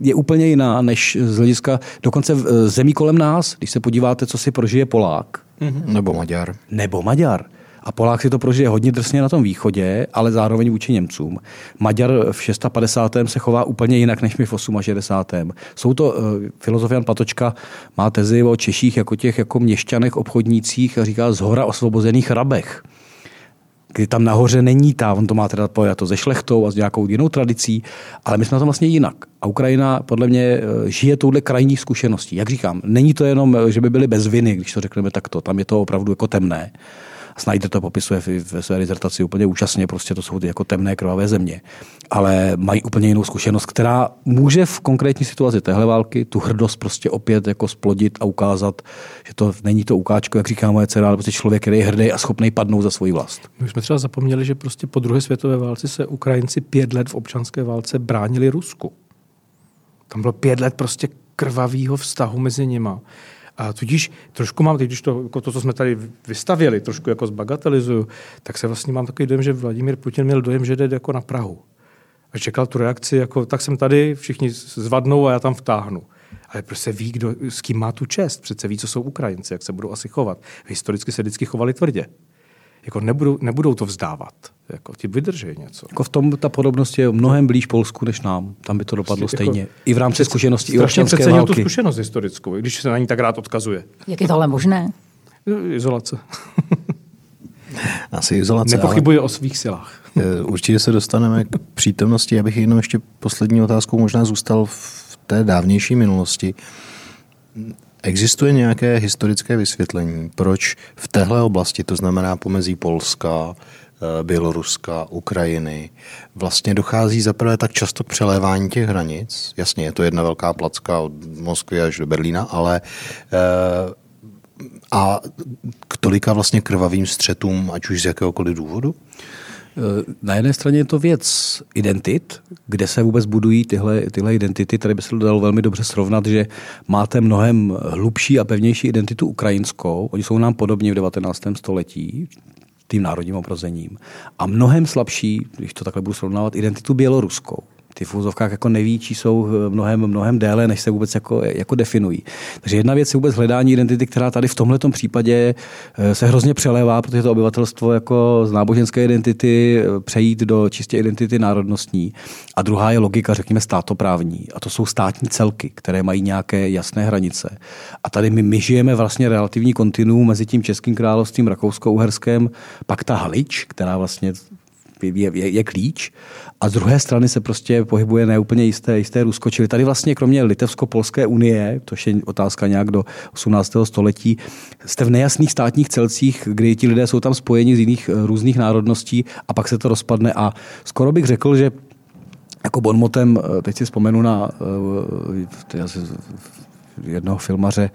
je úplně jiná, než z hlediska dokonce zemí kolem nás, když se podíváte, co si prožije Polák. Mm-hmm. Nebo Maďar. Nebo Maďar. A Polák si to prožije hodně drsně na tom východě, ale zároveň vůči Němcům. Maďar v 650. se chová úplně jinak než my v 68. Jsou to, uh, filozof Jan Patočka má tezi o Češích jako těch jako měšťanech, obchodnících a říká z hora osvobozených rabech kdy tam nahoře není ta, on to má teda pojato ze šlechtou a s nějakou jinou tradicí, ale my jsme tom vlastně jinak. A Ukrajina podle mě eh, žije touhle krajní zkušeností. Jak říkám, není to jenom, eh, že by byli bez viny, když to řekneme takto, tam je to opravdu jako temné. Snyder to popisuje ve své dizertaci úplně účastně, prostě to jsou ty jako temné krvavé země. Ale mají úplně jinou zkušenost, která může v konkrétní situaci téhle války tu hrdost prostě opět jako splodit a ukázat, že to není to ukáčko, jak říká moje dcera, ale prostě člověk, který je hrdý a schopný padnout za svoji vlast. My jsme třeba zapomněli, že prostě po druhé světové válce se Ukrajinci pět let v občanské válce bránili Rusku. Tam bylo pět let prostě krvavého vztahu mezi nima. A tudíž trošku mám, teď když to, jako to, co jsme tady vystavili, trošku jako zbagatelizuju, tak se vlastně mám takový dojem, že Vladimír Putin měl dojem, že jde jako na Prahu. A čekal tu reakci, jako tak jsem tady, všichni zvadnou a já tam vtáhnu. Ale prostě ví, kdo, s kým má tu čest. Přece ví, co jsou Ukrajinci, jak se budou asi chovat. Historicky se vždycky chovali tvrdě jako nebudou, nebudou to vzdávat. Jako, ti vydrží něco. Jako v tom ta podobnost je mnohem blíž Polsku než nám. Tam by to dopadlo jako, stejně. I v rámci zkušenosti i občanské války. tu zkušenost historickou, když se na ní tak rád odkazuje. Jak je to ale možné? Izolace. Asi izolace. Nepochybuje ale... o svých silách. Eh, určitě se dostaneme k přítomnosti. Já bych jenom ještě poslední otázkou možná zůstal v té dávnější minulosti. Existuje nějaké historické vysvětlení, proč v téhle oblasti, to znamená pomezí Polska, eh, Běloruska, Ukrajiny, vlastně dochází zaprvé tak často k přelévání těch hranic. Jasně, je to jedna velká placka od Moskvy až do Berlína, ale eh, a k tolika vlastně krvavým střetům, ať už z jakéhokoliv důvodu? Na jedné straně je to věc identit, kde se vůbec budují tyhle, tyhle identity. Tady by se dalo velmi dobře srovnat, že máte mnohem hlubší a pevnější identitu ukrajinskou. Oni jsou nám podobní v 19. století, tím národním obrozením. A mnohem slabší, když to takhle budu srovnávat, identitu běloruskou ty v úzovkách jako neví, či jsou eh, mnohem, mnohem déle, než se vůbec jako, jako definují. Takže jedna věc je vůbec hledání identity, která tady v tomhle případě eh, se hrozně přelévá, protože to obyvatelstvo jako z náboženské identity eh, přejít do čistě identity národnostní. A druhá je logika, řekněme, státoprávní. A to jsou státní celky, které mají nějaké jasné hranice. A tady my, my žijeme vlastně relativní kontinuum mezi tím Českým královstvím, Rakousko-Uherském, pak ta Halič, která vlastně je, je, je klíč a z druhé strany se prostě pohybuje neúplně jisté, jisté Rusko. Čili tady vlastně kromě Litevsko-Polské unie, to je otázka nějak do 18. století, jste v nejasných státních celcích, kdy ti lidé jsou tam spojeni z jiných eh, různých národností a pak se to rozpadne a skoro bych řekl, že jako bonmotem, eh, teď si vzpomenu na uh, jednoho filmaře,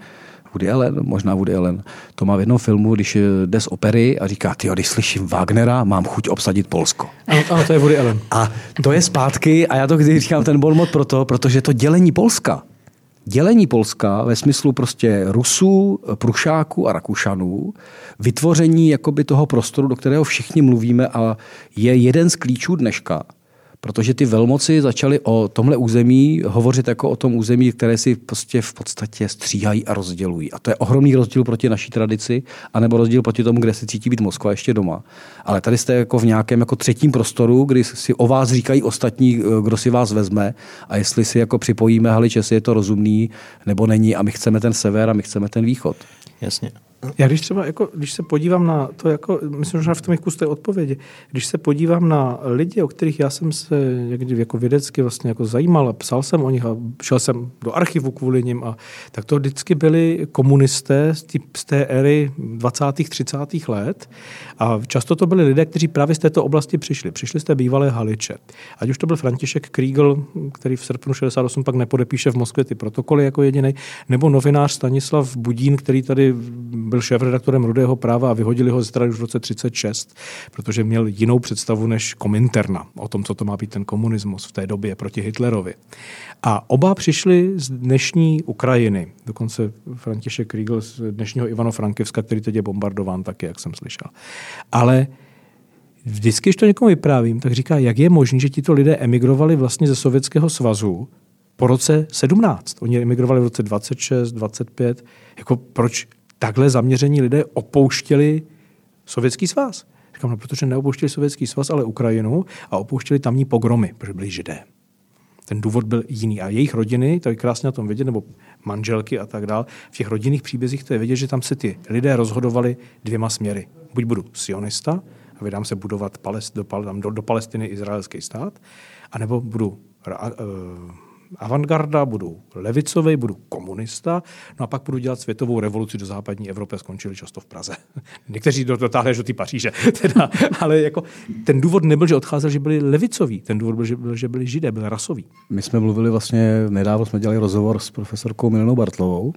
Woody Allen, možná Woody Allen, to má v jednom filmu, když jde z opery a říká, ty, když slyším Wagnera, mám chuť obsadit Polsko. Ano, ano, to je Woody Allen. A to je zpátky, a já to když říkám ten Bolmot proto, protože to dělení Polska, dělení Polska ve smyslu prostě Rusů, Prušáků a Rakušanů, vytvoření jakoby toho prostoru, do kterého všichni mluvíme a je jeden z klíčů dneška, protože ty velmoci začaly o tomhle území hovořit jako o tom území, které si prostě v podstatě stříhají a rozdělují. A to je ohromný rozdíl proti naší tradici, anebo rozdíl proti tomu, kde se cítí být Moskva ještě doma. Ale tady jste jako v nějakém jako třetím prostoru, kdy si o vás říkají ostatní, kdo si vás vezme a jestli si jako připojíme, hali, si je to rozumný nebo není a my chceme ten sever a my chceme ten východ. Jasně. Já když třeba, jako, když se podívám na to, jako, myslím, že v tom kus té odpovědi, když se podívám na lidi, o kterých já jsem se někdy jako vědecky vlastně jako zajímal a psal jsem o nich a šel jsem do archivu kvůli nim, a, tak to vždycky byli komunisté z, tý, z té éry 20. 30. let a často to byli lidé, kteří právě z této oblasti přišli. Přišli z té bývalé Haliče. Ať už to byl František Kriegel, který v srpnu 68 pak nepodepíše v Moskvě ty protokoly jako jediný, nebo novinář Stanislav Budín, který tady byl šéf-redaktorem Rudého práva a vyhodili ho ze strany už v roce 36, protože měl jinou představu než Kominterna o tom, co to má být ten komunismus v té době proti Hitlerovi. A oba přišli z dnešní Ukrajiny, dokonce František Kriegel z dnešního Ivano Frankivska, který teď je bombardován taky, jak jsem slyšel. Ale vždycky, když to někomu vyprávím, tak říká, jak je možné, že tito lidé emigrovali vlastně ze Sovětského svazu po roce 17. Oni emigrovali v roce 26, 25. Jako proč takhle zaměření lidé opouštěli Sovětský svaz. Říkám, no, protože neopouštěli Sovětský svaz, ale Ukrajinu a opouštěli tamní pogromy, protože byli židé. Ten důvod byl jiný. A jejich rodiny, to je krásně na tom vidět, nebo manželky a tak dále, v těch rodinných příbězích to je vidět, že tam se ty lidé rozhodovali dvěma směry. Buď budu sionista a vydám se budovat Palest, do, do, do Palestiny izraelský stát, anebo budu uh, avantgarda, budu levicový, budu komunista, no a pak budu dělat světovou revoluci do západní Evropy a skončili často v Praze. Někteří dotáhli do ty Paříže. Teda, ale jako, ten důvod nebyl, že odcházeli, že byli levicoví. Ten důvod byl, že, byl, že byli židé, byli rasoví. My jsme mluvili vlastně, nedávno jsme dělali rozhovor s profesorkou Milenou Bartlovou.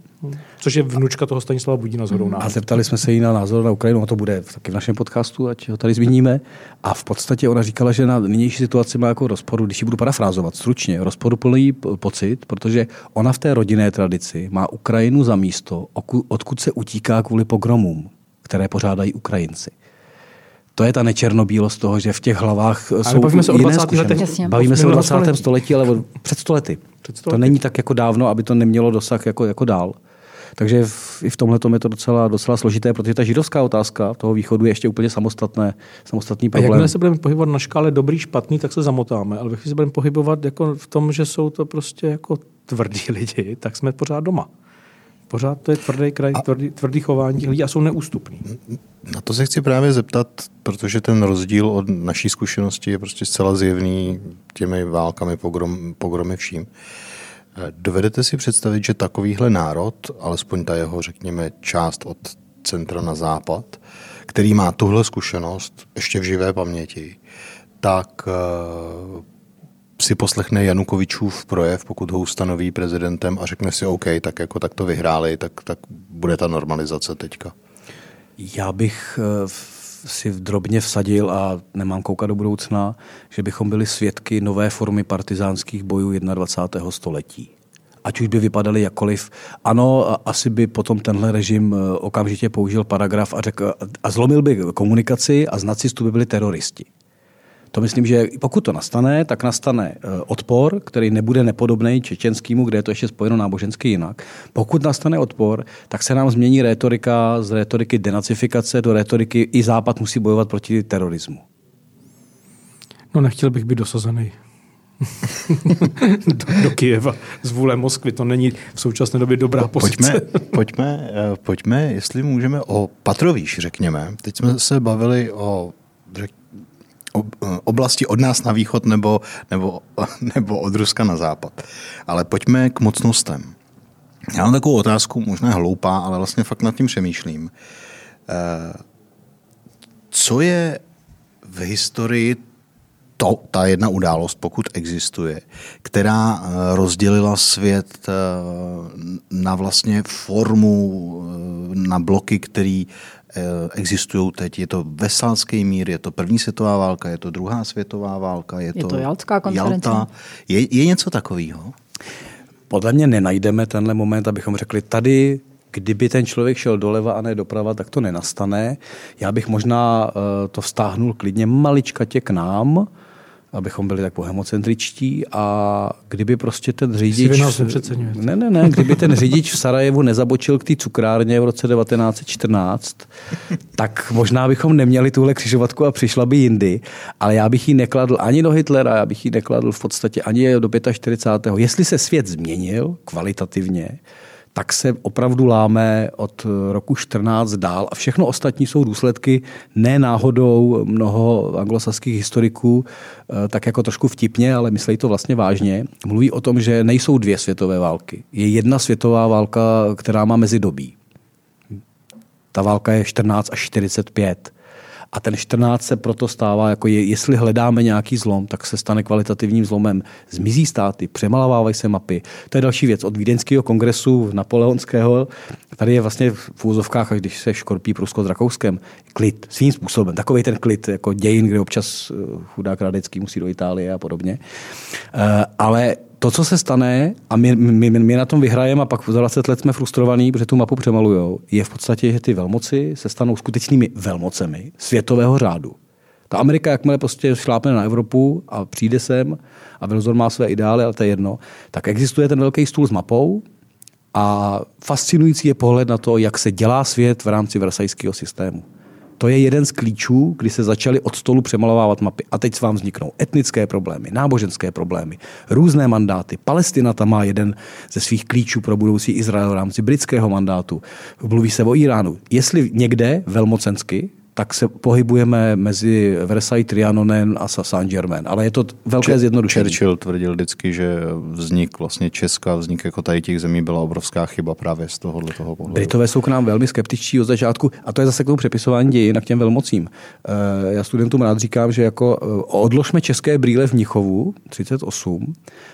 Což je vnučka toho Stanislava Budína z A zeptali jsme se jí na názor na Ukrajinu, a to bude taky v našem podcastu, ať ho tady zmíníme. A v podstatě ona říkala, že na nynější situaci má jako rozporu, když ji budu parafrázovat stručně, rozporuplný pocit, protože ona v té rodinné tradici má Ukrajinu za místo, odkud se utíká kvůli pogromům, které pořádají Ukrajinci. To je ta nečernobílost toho, že v těch hlavách ale jsou bavíme se o 20. letech. Bavíme se o 20. století, ale před stolety. Před stolety. To není tak jako dávno, aby to nemělo dosah jako, jako dál. Takže v, i v tomhle je to docela, docela složité, protože ta židovská otázka toho východu je ještě úplně samostatné, samostatný problém. A jakmile se budeme pohybovat na škále dobrý, špatný, tak se zamotáme. Ale když se budeme pohybovat jako v tom, že jsou to prostě jako tvrdí lidi, tak jsme pořád doma. Pořád to je tvrdý kraj, a... tvrdý, tvrdý chování lidí a jsou neústupní. Na to se chci právě zeptat, protože ten rozdíl od naší zkušenosti je prostě zcela zjevný těmi válkami, pogrom, pogromy vším. Dovedete si představit, že takovýhle národ, alespoň ta jeho, řekněme, část od centra na západ, který má tuhle zkušenost ještě v živé paměti, tak uh, si poslechne Janukovičův projev, pokud ho ustanoví prezidentem a řekne si OK, tak jako tak to vyhráli, tak, tak bude ta normalizace teďka. Já bych uh si drobně vsadil a nemám koukat do budoucna, že bychom byli svědky nové formy partizánských bojů 21. století. Ať už by vypadaly jakkoliv. Ano, asi by potom tenhle režim eh, okamžitě použil paragraf a, řekl, a zlomil by komunikaci a z nacistů by byli teroristi. To myslím, že pokud to nastane, tak nastane eh, odpor, který nebude nepodobný čečenskému, kde je to ještě spojeno nábožensky jinak. Pokud nastane odpor, tak se nám změní rétorika z rétoriky denacifikace do rétoriky i Západ musí bojovat proti terorismu. No nechtěl bych být dosazený. do, do Kijeva z vůle Moskvy. To není v současné době dobrá pozice. Pojďme, pojďme, pojďme, jestli můžeme o Patrovíš, řekněme. Teď jsme se bavili o, řek, oblasti od nás na východ nebo, nebo, nebo od Ruska na západ. Ale pojďme k mocnostem. Já mám takovou otázku, možná hloupá, ale vlastně fakt nad tím přemýšlím. Eh, co je v historii to, ta jedna událost, pokud existuje, která eh, rozdělila svět eh, na vlastně formu, na bloky, který existují teď. Je to Vesalský mír, je to první světová válka, je to druhá světová válka, je, je to, to Jaltská konference. Jalta. Je, je něco takového? Podle mě nenajdeme tenhle moment, abychom řekli, tady kdyby ten člověk šel doleva a ne doprava, tak to nenastane. Já bych možná eh, to vztáhnul klidně maličkatě k nám, abychom byli tak hemocentričtí a kdyby prostě ten řidič... Ne, ne, ne, kdyby ten řidič v Sarajevu nezabočil k té cukrárně v roce 1914, tak možná bychom neměli tuhle křižovatku a přišla by jindy, ale já bych ji nekladl ani do Hitlera, já bych ji nekladl v podstatě ani do 45. Jestli se svět změnil kvalitativně, tak se opravdu láme od roku 14 dál a všechno ostatní jsou důsledky ne náhodou mnoho anglosaských historiků, eh, tak jako trošku vtipně, ale myslí to vlastně vážně. Mluví o tom, že nejsou dvě světové války. Je jedna světová válka, která má mezidobí. Ta válka je 14 až 45. A ten 14 se proto stává, jako je, jestli hledáme nějaký zlom, tak se stane kvalitativním zlomem. Zmizí státy, přemalovávají se mapy. To je další věc. Od Vídeňského kongresu napoleonského, tady je vlastně v úzovkách, když se škorpí Prusko s Rakouskem, klid, svým způsobem. Takový ten klid, jako dějin, kde občas eh, chudák Radecký musí do Itálie a podobně. Eh, ale to, co se stane, a my, my, my na tom vyhrajeme a pak za 20 let jsme frustrovaní, protože tu mapu přemalujou, je v podstatě, že ty velmoci se stanou skutečnými velmocemi světového řádu. Ta Amerika, jakmile prostě šlápne na Evropu a přijde sem a Velzor má své ideály, ale to je jedno, tak existuje ten velký stůl s mapou a fascinující je pohled na to, jak se dělá svět v rámci versajského systému. To je jeden z klíčů, kdy se začaly od stolu přemalovávat mapy. A teď vám vzniknou etnické problémy, náboženské problémy, různé mandáty. Palestina tam má jeden ze svých klíčů pro budoucí Izrael v rámci britského mandátu. Mluví se o Iránu. Jestli někde velmocensky tak se pohybujeme mezi Versailles, Trianonen a Saint-Germain. Ale je to velké zjednodušení. Churchill tvrdil vždycky, že vznik vlastně Česka, vznik jako tady těch zemí byla obrovská chyba právě z tohohle toho pohledu. Britové jsou k nám velmi skeptičtí od začátku a to je zase k tomu přepisování dějin a k těm velmocím. Eh, já studentům rád říkám, že jako eh, odložme české brýle v Nichovu 38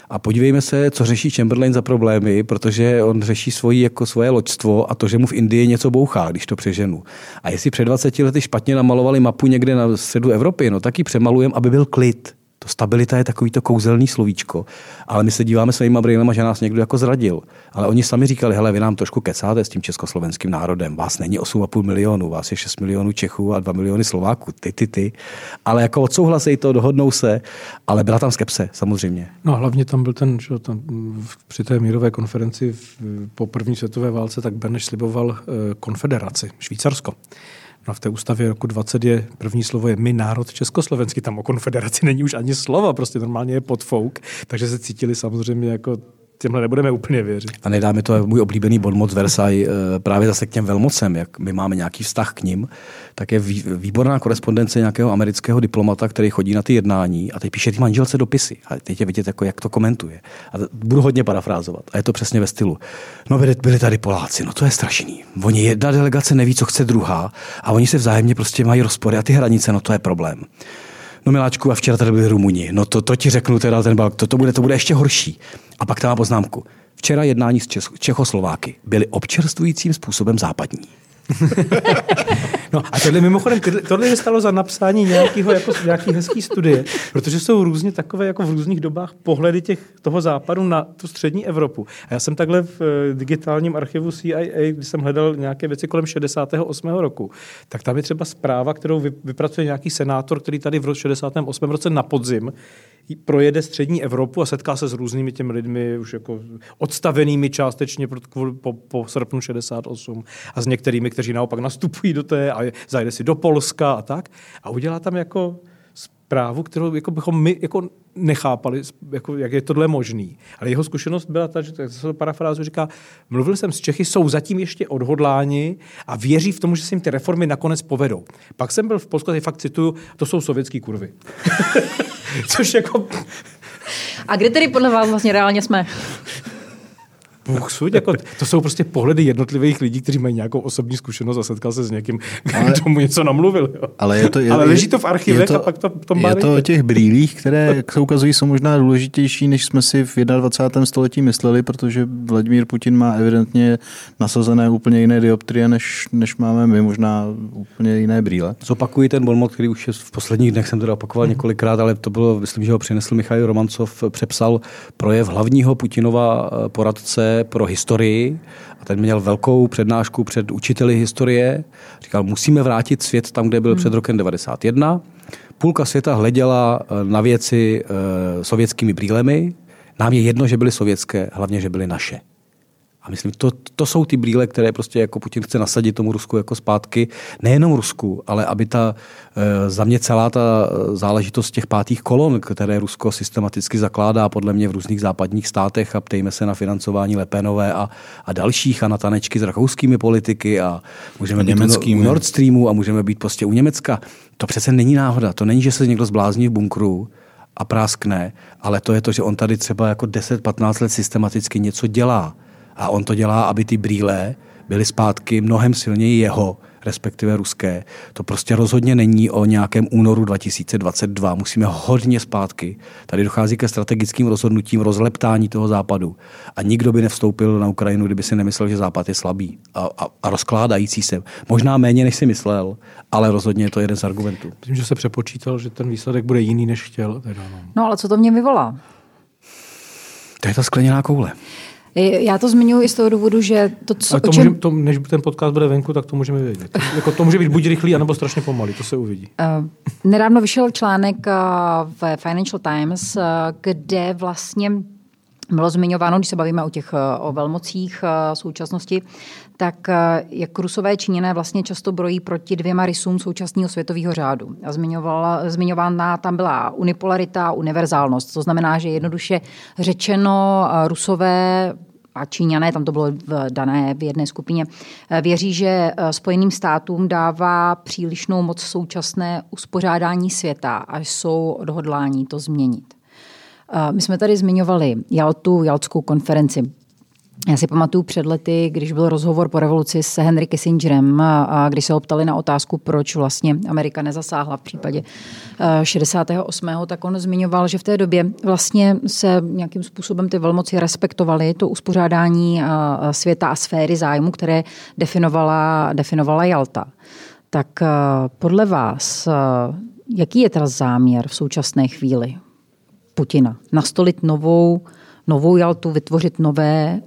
a podívejme se, co řeší Chamberlain za problémy, protože on řeší svoji, jako svoje loďstvo a to, že mu v Indii něco bouchá, když to přeženu. A jestli před 20 lety špatně namalovali mapu někde na středu Evropy, no tak ji přemalujeme, aby byl klid. To stabilita je takový to kouzelný slovíčko. Ale my se díváme svýma brýlema, že nás někdo jako zradil. Ale oni sami říkali, hele, vy nám trošku kecáte s tím československým národem. Vás není 8,5 milionů, vás je 6 milionů Čechů a 2 miliony Slováků. Ty, ty, ty. Ale jako odsouhlasej to, dohodnou se, ale byla tam skepse, samozřejmě. No hlavně tam byl ten, že tam při té mírové konferenci po první světové válce, tak Beneš sliboval eh, konfederaci, Švýcarsko. No v té ústavě roku 20 je první slovo je my národ československý, tam o konfederaci není už ani slova, prostě normálně je podfouk, takže se cítili samozřejmě jako těmhle nebudeme úplně věřit. A nedáme to můj oblíbený bod moc Versailles eh, právě zase k těm velmocem, jak my máme nějaký vztah k ním, tak je výborná korespondence nějakého amerického diplomata, který chodí na ty jednání a teď píše ty manželce dopisy. A teď je vidět, jako jak to komentuje. A budu hodně parafrázovat. A je to přesně ve stylu. No byli tady Poláci, no to je strašný. Oni jedna delegace neví, co chce druhá a oni se vzájemně prostě mají rozpory a ty hranice, no to je problém. No miláčku, a včera tady byli Rumuni. No to, to ti řeknu teda ten balk, to, to, bude, to bude ještě horší. A pak tam má poznámku. Včera jednání s Čech, Čechoslováky byly občerstvujícím způsobem západní. no a tohle mimochodem, tohle je stalo za napsání nějakého, jako, nějaký hezký studie, protože jsou různě takové jako v různých dobách pohledy těch, toho západu na tu střední Evropu. A já jsem takhle v eh, digitálním archivu CIA, když jsem hledal nějaké věci kolem 68. roku, tak tam je třeba zpráva, kterou vypracuje nějaký senátor, který tady v 68. roce na podzim projede střední Evropu a setká se s různými těmi lidmi, už jako odstavenými částečně po, po srpnu 68 a s některými, kteří naopak nastupují do té a zajde si do Polska a tak. A udělá tam jako zprávu, kterou jako bychom my jako nechápali, jako, jak je tohle možný. Ale jeho zkušenost byla ta, že tak se parafrázu říká, mluvil jsem s Čechy, jsou zatím ještě odhodláni a věří v tomu, že se jim ty reformy nakonec povedou. Pak jsem byl v Polsku, tady fakt cituju, to jsou sovětský kurvy. Což jako... A kde tedy podle vás vlastně reálně jsme? Bůh suď, jako, to jsou prostě pohledy jednotlivých lidí, kteří mají nějakou osobní zkušenost a setkal se s někým, kdo ale, tomu něco namluvil. Jo. Ale, je to, je, ale leží to v archivech to, a pak to v tom Je to o těch brýlích, které se ukazují, jsou možná důležitější, než jsme si v 21. století mysleli, protože Vladimír Putin má evidentně nasazené úplně jiné dioptrie, než, než máme my, možná úplně jiné brýle. Zopakuji ten bonmot, který už je v posledních dnech jsem teda opakoval několikrát, ale to bylo, myslím, že ho přinesl Michal Romancov, přepsal projev hlavního Putinova eh, pro historii a ten měl velkou přednášku před učiteli historie. Říkal, musíme vrátit svět tam, kde byl hmm. před rokem 91. Půlka světa hleděla eh, na věci e, sovětskými brýlemi. Nám je jedno, že byly sovětské, hlavně, že byly naše. A myslím, to, to jsou ty brýle, které prostě jako Putin chce nasadit tomu Rusku jako zpátky. Nejenom Rusku, ale aby ta e, za mě celá ta záležitost těch pátých kolon, které Rusko systematicky zakládá podle mě v různých západních státech a ptejme se na financování Lepenové a, a dalších a na tanečky s rakouskými politiky a můžeme být u Nord Streamu a můžeme být prostě u Německa. To přece není náhoda. To není, že se někdo zblázní v bunkru a práskne, ale to je to, že on tady třeba jako 10-15 let systematicky něco dělá a on to dělá, aby ty brýle byly zpátky mnohem silněji jeho, respektive ruské. To prostě rozhodně není o nějakém únoru 2022. Musíme hodně zpátky. Tady dochází ke strategickým rozhodnutím rozleptání toho západu. A nikdo by nevstoupil na Ukrajinu, kdyby si nemyslel, že západ je slabý a, a, a rozkládající se. Možná méně, než si myslel, ale rozhodně je to jeden z argumentů. Myslím, že se přepočítal, že ten výsledek bude jiný, než chtěl. Teda no. no ale co to mě vyvolá? To je ta skleněná koule. Já to zmiňuji i z toho důvodu, že to, co... to, čem... může, to než ten podcast bude venku, tak to můžeme vědět. jako to může být buď rychlý, anebo strašně pomalý, to se uvidí. Uh, nedávno vyšel článek uh, v Financial Times, uh, kde vlastně bylo zmiňováno, když se bavíme o těch o velmocích současnosti, tak jak rusové činěné vlastně často brojí proti dvěma rysům současného světového řádu. A zmiňována tam byla unipolarita a univerzálnost. To znamená, že jednoduše řečeno rusové a Číňané, tam to bylo v dané v jedné skupině, eh, věří, že eh, Spojeným státům dává přílišnou moc současné uspořádání světa a jsou odhodlání to změnit. Eh, my jsme tady zmiňovali Jaltu, Jaltskou konferenci. Já si pamatuju před lety, když byl rozhovor po revoluci s Henry Kissingerem, a když se ho ptali na otázku, proč vlastně Amerika nezasáhla v případě 68. Eh, tak on zmiňoval, že v té době vlastně se nějakým způsobem ty velmoci respektovaly to uspořádání eh, světa a sféry zájmu, které definovala, definovala Jalta. Tak eh, podle vás, jaký je teda záměr v současné chvíli Putina? Nastolit novou, novou Jaltu, vytvořit nové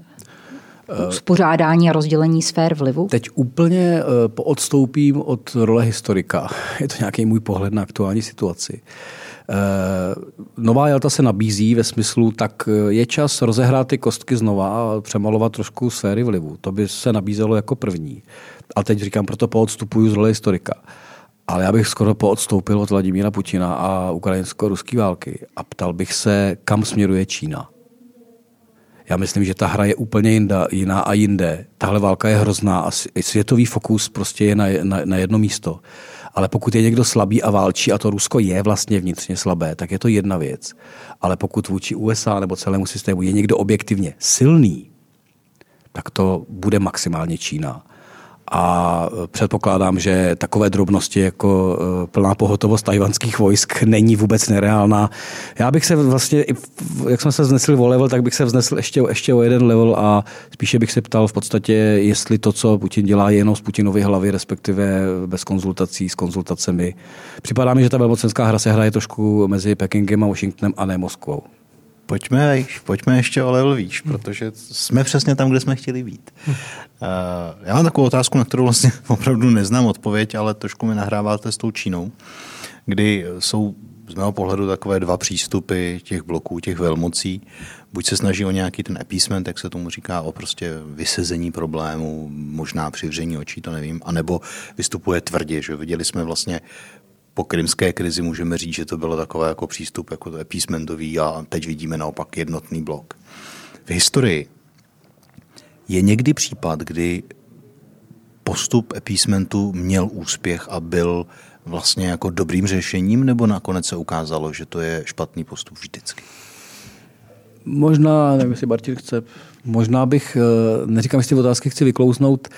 uspořádání a rozdělení sfér vlivu? Teď úplně eh, poodstoupím od role historika. Je to nějaký můj pohled na aktuální situaci. Eh, nová Jalta se nabízí ve smyslu, tak eh, je čas rozehrát ty kostky znova a přemalovat trošku sféry vlivu. To by se nabízelo jako první. A teď říkám, proto poodstupuju z role historika. Ale já bych skoro poodstoupil od Vladimíra Putina a ukrajinsko-ruské války a ptal bych se, kam směruje Čína. Já myslím, že ta hra je úplně jinda, jiná a jinde. Tahle válka je hrozná a světový fokus prostě je na, na, na jedno místo. Ale pokud je někdo slabý a válčí, a to Rusko je vlastně vnitřně slabé, tak je to jedna věc. Ale pokud vůči USA nebo celému systému je někdo objektivně silný, tak to bude maximálně Čína a předpokládám, že takové drobnosti jako e, plná pohotovost tajvanských vojsk není vůbec nereálná. Já bych se vlastně, jak jsme se vznesli o level, tak bych se vznesl ještě, ještě o jeden level a spíše bych se ptal v podstatě, jestli to, co Putin dělá, je jenom z Putinovy hlavy, respektive bez konzultací, s konzultacemi. Připadá mi, že ta velmocenská hra se hraje trošku mezi Pekingem a Washingtonem a ne Moskvou. Pojďme, pojďme ještě o level výš, protože jsme přesně tam, kde jsme chtěli být. Uh, já mám takovou otázku, na kterou vlastně opravdu neznám odpověď, ale trošku mi nahráváte s tou Čínou, kdy jsou z mého pohledu takové dva přístupy těch bloků, těch velmocí. Buď se snaží o nějaký ten appeasement, jak se tomu říká, o prostě vysezení problému, možná přivření očí, to nevím, anebo vystupuje tvrdě, že viděli jsme vlastně po krymské krizi můžeme říct, že to bylo takové jako přístup jako appeasementový a teď vidíme naopak jednotný blok. V historii je někdy případ, kdy postup appeasementu měl úspěch a byl vlastně jako dobrým řešením, nebo nakonec se ukázalo, že to je špatný postup vždycky? Možná, nevím, jestli Bartil chce, možná bych, eh, neříkám, jestli otázky chci vyklouznout,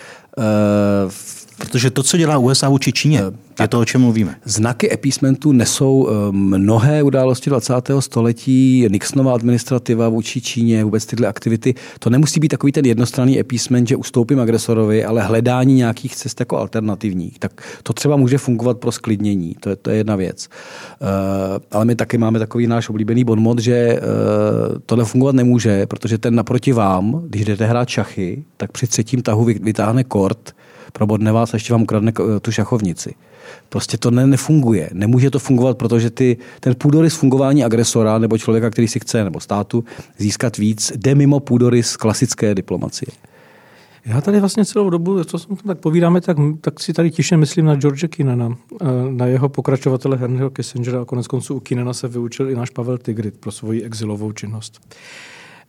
Protože to, co dělá USA vůči Číně, je to, o čem mluvíme. Znaky epísmentu nesou eh, mnohé události 20. století, Nixonova administrativa vůči Číně, vůbec tyhle aktivity. To nemusí být takový ten jednostranný epísment, že ustoupím agresorovi, ale hledání nějakých cest jako alternativních. Tak to třeba může fungovat pro sklidnění, to je, to je jedna věc. Uh, ale my taky máme takový náš oblíbený bonmot, že uh, tohle fungovat nemůže, protože ten naproti vám, když jdete hrát šachy, tak při třetím tahu vytáhne kort, probodne vás a ještě vám ukradne tu šachovnici. Prostě to ne, nefunguje. Nemůže to fungovat, protože ty, ten půdorys fungování agresora nebo člověka, který si chce, nebo státu získat víc, jde mimo půdorys klasické diplomacie. Já tady vlastně celou dobu, co jsem tak povídáme, tak, tak si tady tiše myslím na George Kinana, eh, na jeho pokračovatele Henryho Kissingera a konec konců u Kinana se vyučil i náš Pavel Tigrit pro svoji exilovou činnost.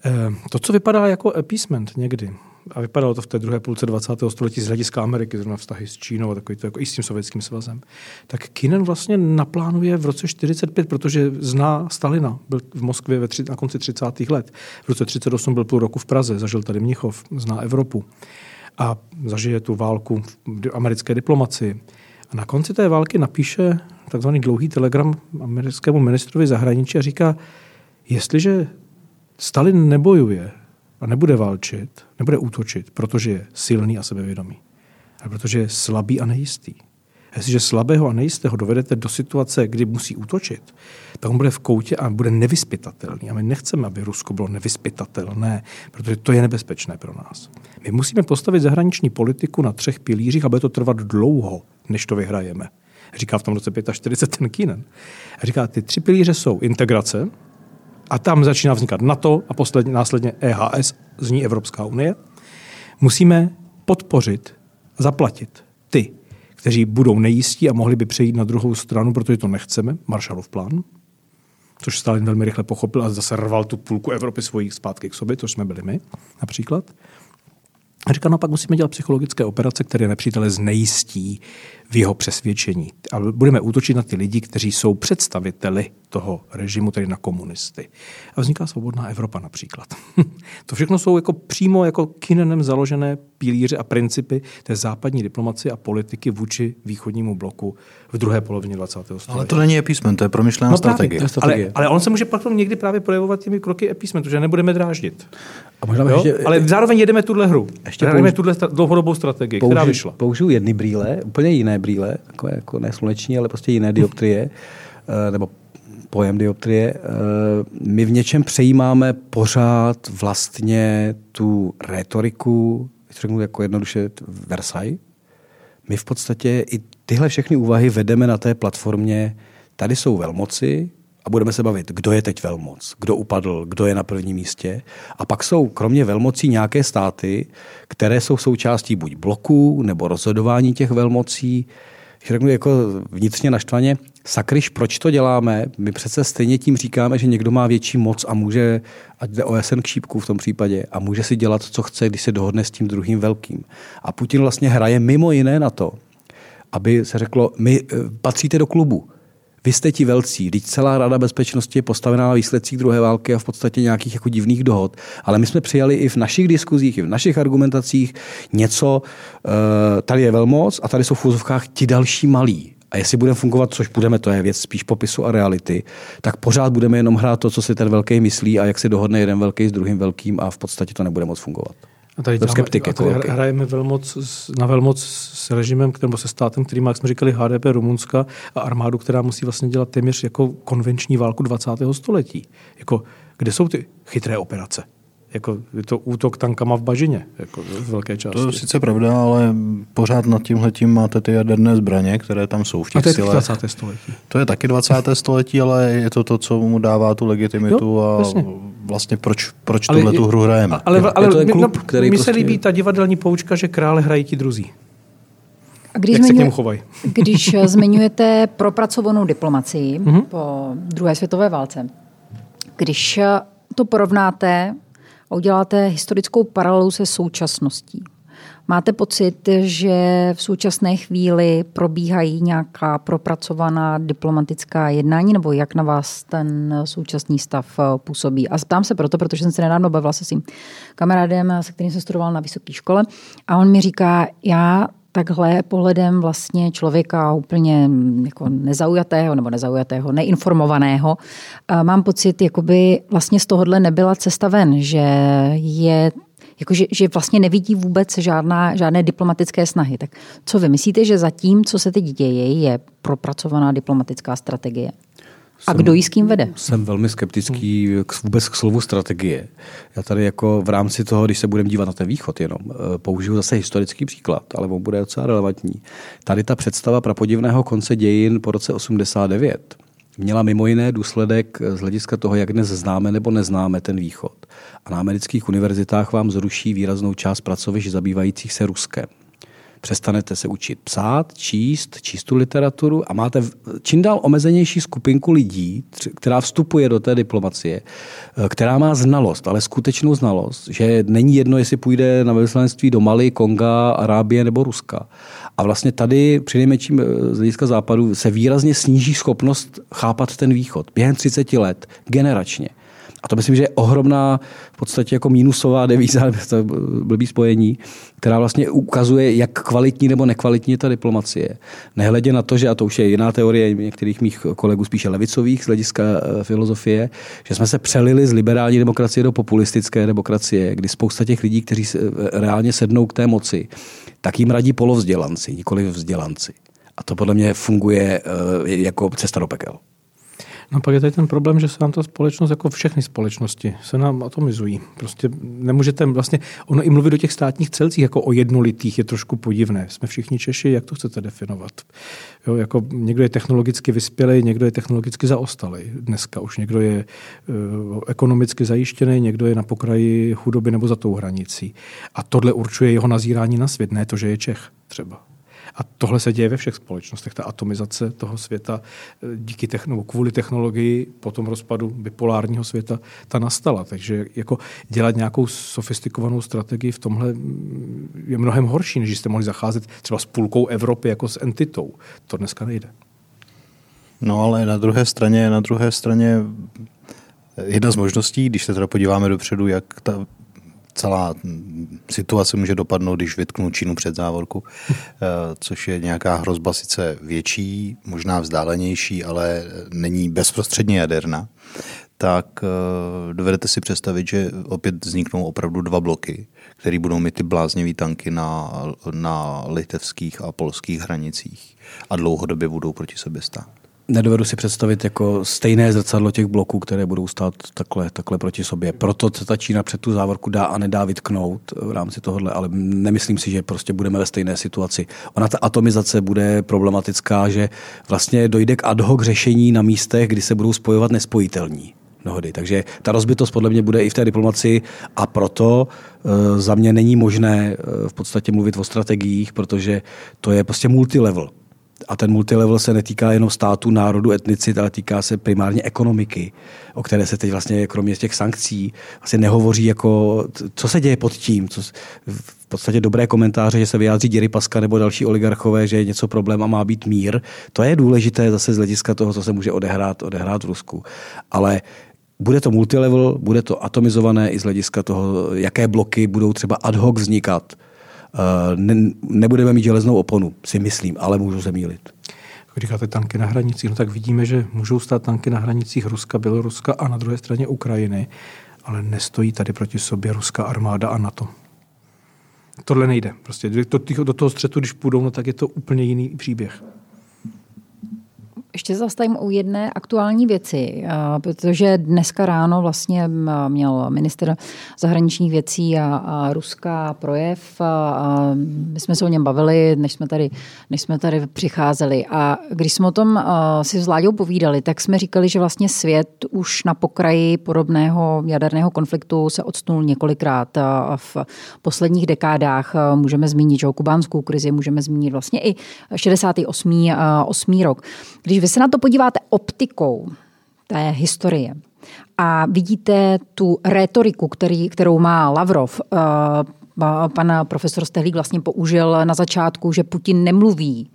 Eh, to, co vypadá jako appeasement někdy, a vypadalo to v té druhé půlce 20. století z hlediska Ameriky, zrovna vztahy s Čínou a takový to jako i s tím sovětským svazem, tak Kinen vlastně naplánuje v roce 45, protože zná Stalina, byl v Moskvě ve tři, na konci 30. let. V roce 38 byl půl roku v Praze, zažil tady Mnichov, zná Evropu a zažije tu válku v americké diplomaci. A na konci té války napíše takzvaný dlouhý telegram americkému ministrovi zahraničí a říká, jestliže Stalin nebojuje a nebude válčit, nebude útočit, protože je silný a sebevědomý, ale protože je slabý a nejistý. A jestliže slabého a nejistého dovedete do situace, kdy musí útočit, tak on bude v koutě a bude nevyspytatelný. A my nechceme, aby Rusko bylo nevyspytatelné, protože to je nebezpečné pro nás. My musíme postavit zahraniční politiku na třech pilířích a bude to trvat dlouho, než to vyhrajeme. Říká v tom roce 45 ten. A říká, ty tři pilíře jsou integrace, a tam začíná vznikat NATO a posledně, následně EHS, zní Evropská unie, musíme podpořit, zaplatit ty, kteří budou nejistí a mohli by přejít na druhou stranu, protože to nechceme, Marshallův plán, což Stalin velmi rychle pochopil a zase rval tu půlku Evropy svojich zpátky k sobě, což jsme byli my například. A říká, no pak musíme dělat psychologické operace, které nepřítele znejistí v jeho přesvědčení. A budeme útočit na ty lidi, kteří jsou představiteli toho režimu, tedy na komunisty. A vzniká svobodná Evropa například. to všechno jsou jako přímo jako kinenem založené pilíře a principy té západní diplomacie a politiky vůči východnímu bloku v druhé polovině 20. století. Ale to není epísmen, to je promyšlená no strategie. Právě, strategie. Ale, ale on se může pak někdy právě projevovat těmi kroky epísmentu, že nebudeme dráždit. A možná jo? ještě, ale zároveň jedeme tuhle hru. Ještě použ... tuhle dlouhodobou strategii, použi, která vyšla. Použiju jedny brýle, úplně jiné brýle, jako, jako ne sluneční, ale prostě jiné dioptrie, eh, nebo pojem dioptrie. Eh, my v něčem přejímáme pořád vlastně tu retoriku, řeknu jako jednoduše Versailles. My v podstatě i tyhle všechny úvahy vedeme na té platformě, tady jsou velmoci, a budeme se bavit, kdo je teď velmoc, kdo upadl, kdo je na prvním místě. A pak jsou kromě velmocí nějaké státy, které jsou součástí buď bloků nebo rozhodování těch velmocí, řeknu jako vnitřně naštvaně, sakryš, proč to děláme? My přece stejně tím říkáme, že někdo má větší moc a může, ať jde OSN k šípku v tom případě, a může si dělat, co chce, když se dohodne s tím druhým velkým. A Putin vlastně hraje mimo jiné na to, aby se řeklo, my eh, patříte do klubu. Vy jste ti velcí, teď celá Rada bezpečnosti je postavená na výsledcích druhé války a v podstatě nějakých jako divných dohod. Ale my jsme přijali i v našich diskuzích, i v našich argumentacích něco, eh, tady je velmoc a tady jsou v úzovkách ti další malí. A jestli budeme fungovat, což budeme, to je věc spíš popisu a reality, tak pořád budeme jenom hrát to, co si ten velký myslí a jak si dohodne jeden velký s druhým velkým a v podstatě to nebude moc fungovat. A tady, děláme, skeptik, a tady jako hrajeme velmoc, na velmoc s režimem, nebo se státem, který má, jak jsme říkali, HDP Rumunska a armádu, která musí vlastně dělat téměř jako konvenční válku 20. století. Jako, kde jsou ty chytré operace? Jako je to útok tankama v bažině, jako v velké části. To je sice pravda, ale pořád nad tímhletím máte ty jaderné zbraně, které tam jsou v těch A to je silách. 20. století. To je taky 20. století, ale je to to, co mu dává tu legitimitu jo, a jasně. vlastně proč, proč tuhle tu hru hrajeme. Ale, ale, ale je to klub, no, který mi prostě... se líbí ta divadelní poučka, že krále hrají ti druzí. A když Jak zmiňuje, se k němu chovají? Když zmiňujete propracovanou diplomacii mm-hmm. po druhé světové válce, když to porovnáte a uděláte historickou paralelu se současností, Máte pocit, že v současné chvíli probíhají nějaká propracovaná diplomatická jednání, nebo jak na vás ten současný stav působí? A ptám se proto, protože jsem se nedávno bavila se svým kamarádem, se kterým jsem studoval na vysoké škole, a on mi říká, já takhle pohledem vlastně člověka úplně mm, jako nezaujatého nebo nezaujatého, neinformovaného, mám pocit, jakoby vlastně z tohohle nebyla cesta ven, že je jako že, vlastně nevidí vůbec žádná, žádné diplomatické snahy. Tak co vy myslíte, že zatím, co se teď děje, je propracovaná diplomatická strategie? A kdo ji s kým vede? Jsem velmi skeptický k, vůbec k slovu strategie. Já tady jako v rámci toho, když se budeme dívat na ten východ jenom, eh, použiju zase historický příklad, ale on bude docela relevantní. Tady ta představa prapodivného konce dějin po roce 89 měla mimo jiné důsledek z hlediska toho, jak dnes známe nebo neznáme ten východ. A na amerických univerzitách vám zruší výraznou část pracovišť zabývajících se Ruskem přestanete se učit psát, číst, číst tu literaturu a máte čím dál omezenější skupinku lidí, která vstupuje do té diplomacie, eh, která má znalost, ale skutečnou znalost, že není jedno, jestli půjde na velvyslanectví do Mali, Konga, Arábie nebo Ruska. A vlastně tady při nejmenším eh, z hlediska západu se výrazně sníží schopnost chápat ten východ během 30 let, generačně. A to myslím, že je ohromná, v podstatě jako mínusová devíza, to blbý spojení, která vlastně ukazuje, jak kvalitní nebo nekvalitní je ta diplomacie. Nehledě na to, že, a to už je jiná teorie některých mých kolegů spíše levicových z hlediska eh, filozofie, že jsme se přelili z liberální demokracie do populistické demokracie, kdy spousta těch lidí, kteří eh, reálně sednou k té moci, tak jim radí polovzdělanci, nikoli vzdělanci. A to podle mě funguje eh, jako cesta do pekel. No pak je tady ten problém, že se nám ta společnost, jako všechny společnosti, se nám atomizují. Prostě nemůžete vlastně, ono i mluvit o těch státních celcích jako o jednolitých je trošku podivné. Jsme všichni Češi, jak to chcete definovat? Jo, jako někdo je technologicky vyspělý, někdo je technologicky zaostalý. Dneska už někdo je uh, ekonomicky zajištěný, někdo je na pokraji chudoby nebo za tou hranicí. A tohle určuje jeho nazírání na svět, ne to, že je Čech třeba. A tohle se děje ve všech společnostech. Ta atomizace toho světa eh, díky techno, kvůli technologii po tom rozpadu bipolárního světa ta nastala. Takže jako dělat nějakou sofistikovanou strategii v tomhle mm, je mnohem horší, než jste mohli zacházet třeba s půlkou Evropy jako s entitou. To dneska nejde. No ale na druhé straně, na druhé straně jedna z možností, když se teda podíváme dopředu, jak ta celá situace může dopadnout, když vytknu Čínu před závorku, eh, což je nějaká hrozba sice větší, možná vzdálenější, ale není bezprostředně jaderná, tak eh, dovedete si představit, že opět vzniknou opravdu dva bloky, které budou mít ty bláznivé tanky na, na litevských a polských hranicích a dlouhodobě budou proti sobě stát. Nedovedu si představit jako stejné zrcadlo těch bloků, které budou stát takhle, takhle proti sobě. Proto se ta Čína před tu závorku dá a nedá vytknout v rámci tohohle, ale nemyslím si, že prostě budeme ve stejné situaci. Ona ta atomizace bude problematická, že vlastně dojde k ad hoc řešení na místech, kdy se budou spojovat nespojitelní dohody. Takže ta rozbitost podle mě bude i v té diplomaci a proto e, za mě není možné e, v podstatě mluvit o strategiích, protože to je prostě multilevel a ten multilevel se netýká jenom státu, národu, etnicit, ale týká se primárně ekonomiky, o které se teď vlastně kromě těch sankcí vlastně nehovoří jako, co se děje pod tím, co, v podstatě dobré komentáře, že se vyjádří Děry Paska nebo další oligarchové, že je něco problém a má být mír. To je důležité zase z hlediska toho, co se může odehrát, odehrát v Rusku. Ale bude to multilevel, bude to atomizované i z hlediska toho, jaké bloky budou třeba ad hoc vznikat ne, nebudeme mít železnou oponu, si myslím, ale můžu se mýlit. Když říkáte tanky na hranicích, no tak vidíme, že můžou stát tanky na hranicích Ruska, Běloruska a na druhé straně Ukrajiny, ale nestojí tady proti sobě ruská armáda a NATO. Tohle nejde. Prostě do toho střetu, když půjdou, no tak je to úplně jiný příběh. Ještě zastavím u jedné aktuální věci, protože dneska ráno vlastně měl minister zahraničních věcí a, a Ruska projev a my jsme se o něm bavili, než jsme tady, než jsme tady přicházeli. A když jsme o tom si s Vláďou povídali, tak jsme říkali, že vlastně svět už na pokraji podobného jaderného konfliktu se odstnul několikrát v posledních dekádách. Můžeme zmínit že kubánskou krizi, můžeme zmínit vlastně i 68. 8. rok. Když vy se na to podíváte optikou té historie a vidíte tu rétoriku, kterou má Lavrov, uh, pan profesor Stehlík vlastně použil na začátku, že Putin nemluví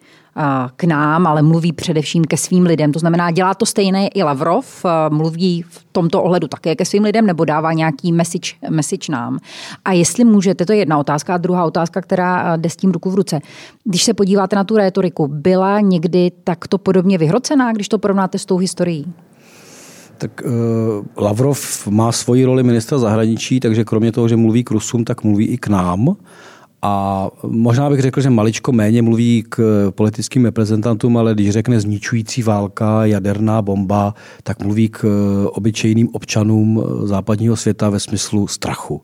k nám, ale mluví především ke svým lidem. To znamená, dělá to stejné i Lavrov, mluví v tomto ohledu také ke svým lidem nebo dává nějaký message, message nám. A jestli můžete, to je jedna otázka. A druhá otázka, která jde s tím ruku v ruce. Když se podíváte na tu rétoriku, byla někdy takto podobně vyhrocená, když to porovnáte s tou historií? Tak uh, Lavrov má svoji roli ministra zahraničí, takže kromě toho, že mluví k Rusům, tak mluví i k nám. A možná bych řekl, že maličko méně mluví k politickým reprezentantům, ale když řekne zničující válka, jaderná bomba, tak mluví k obyčejným občanům západního světa ve smyslu strachu.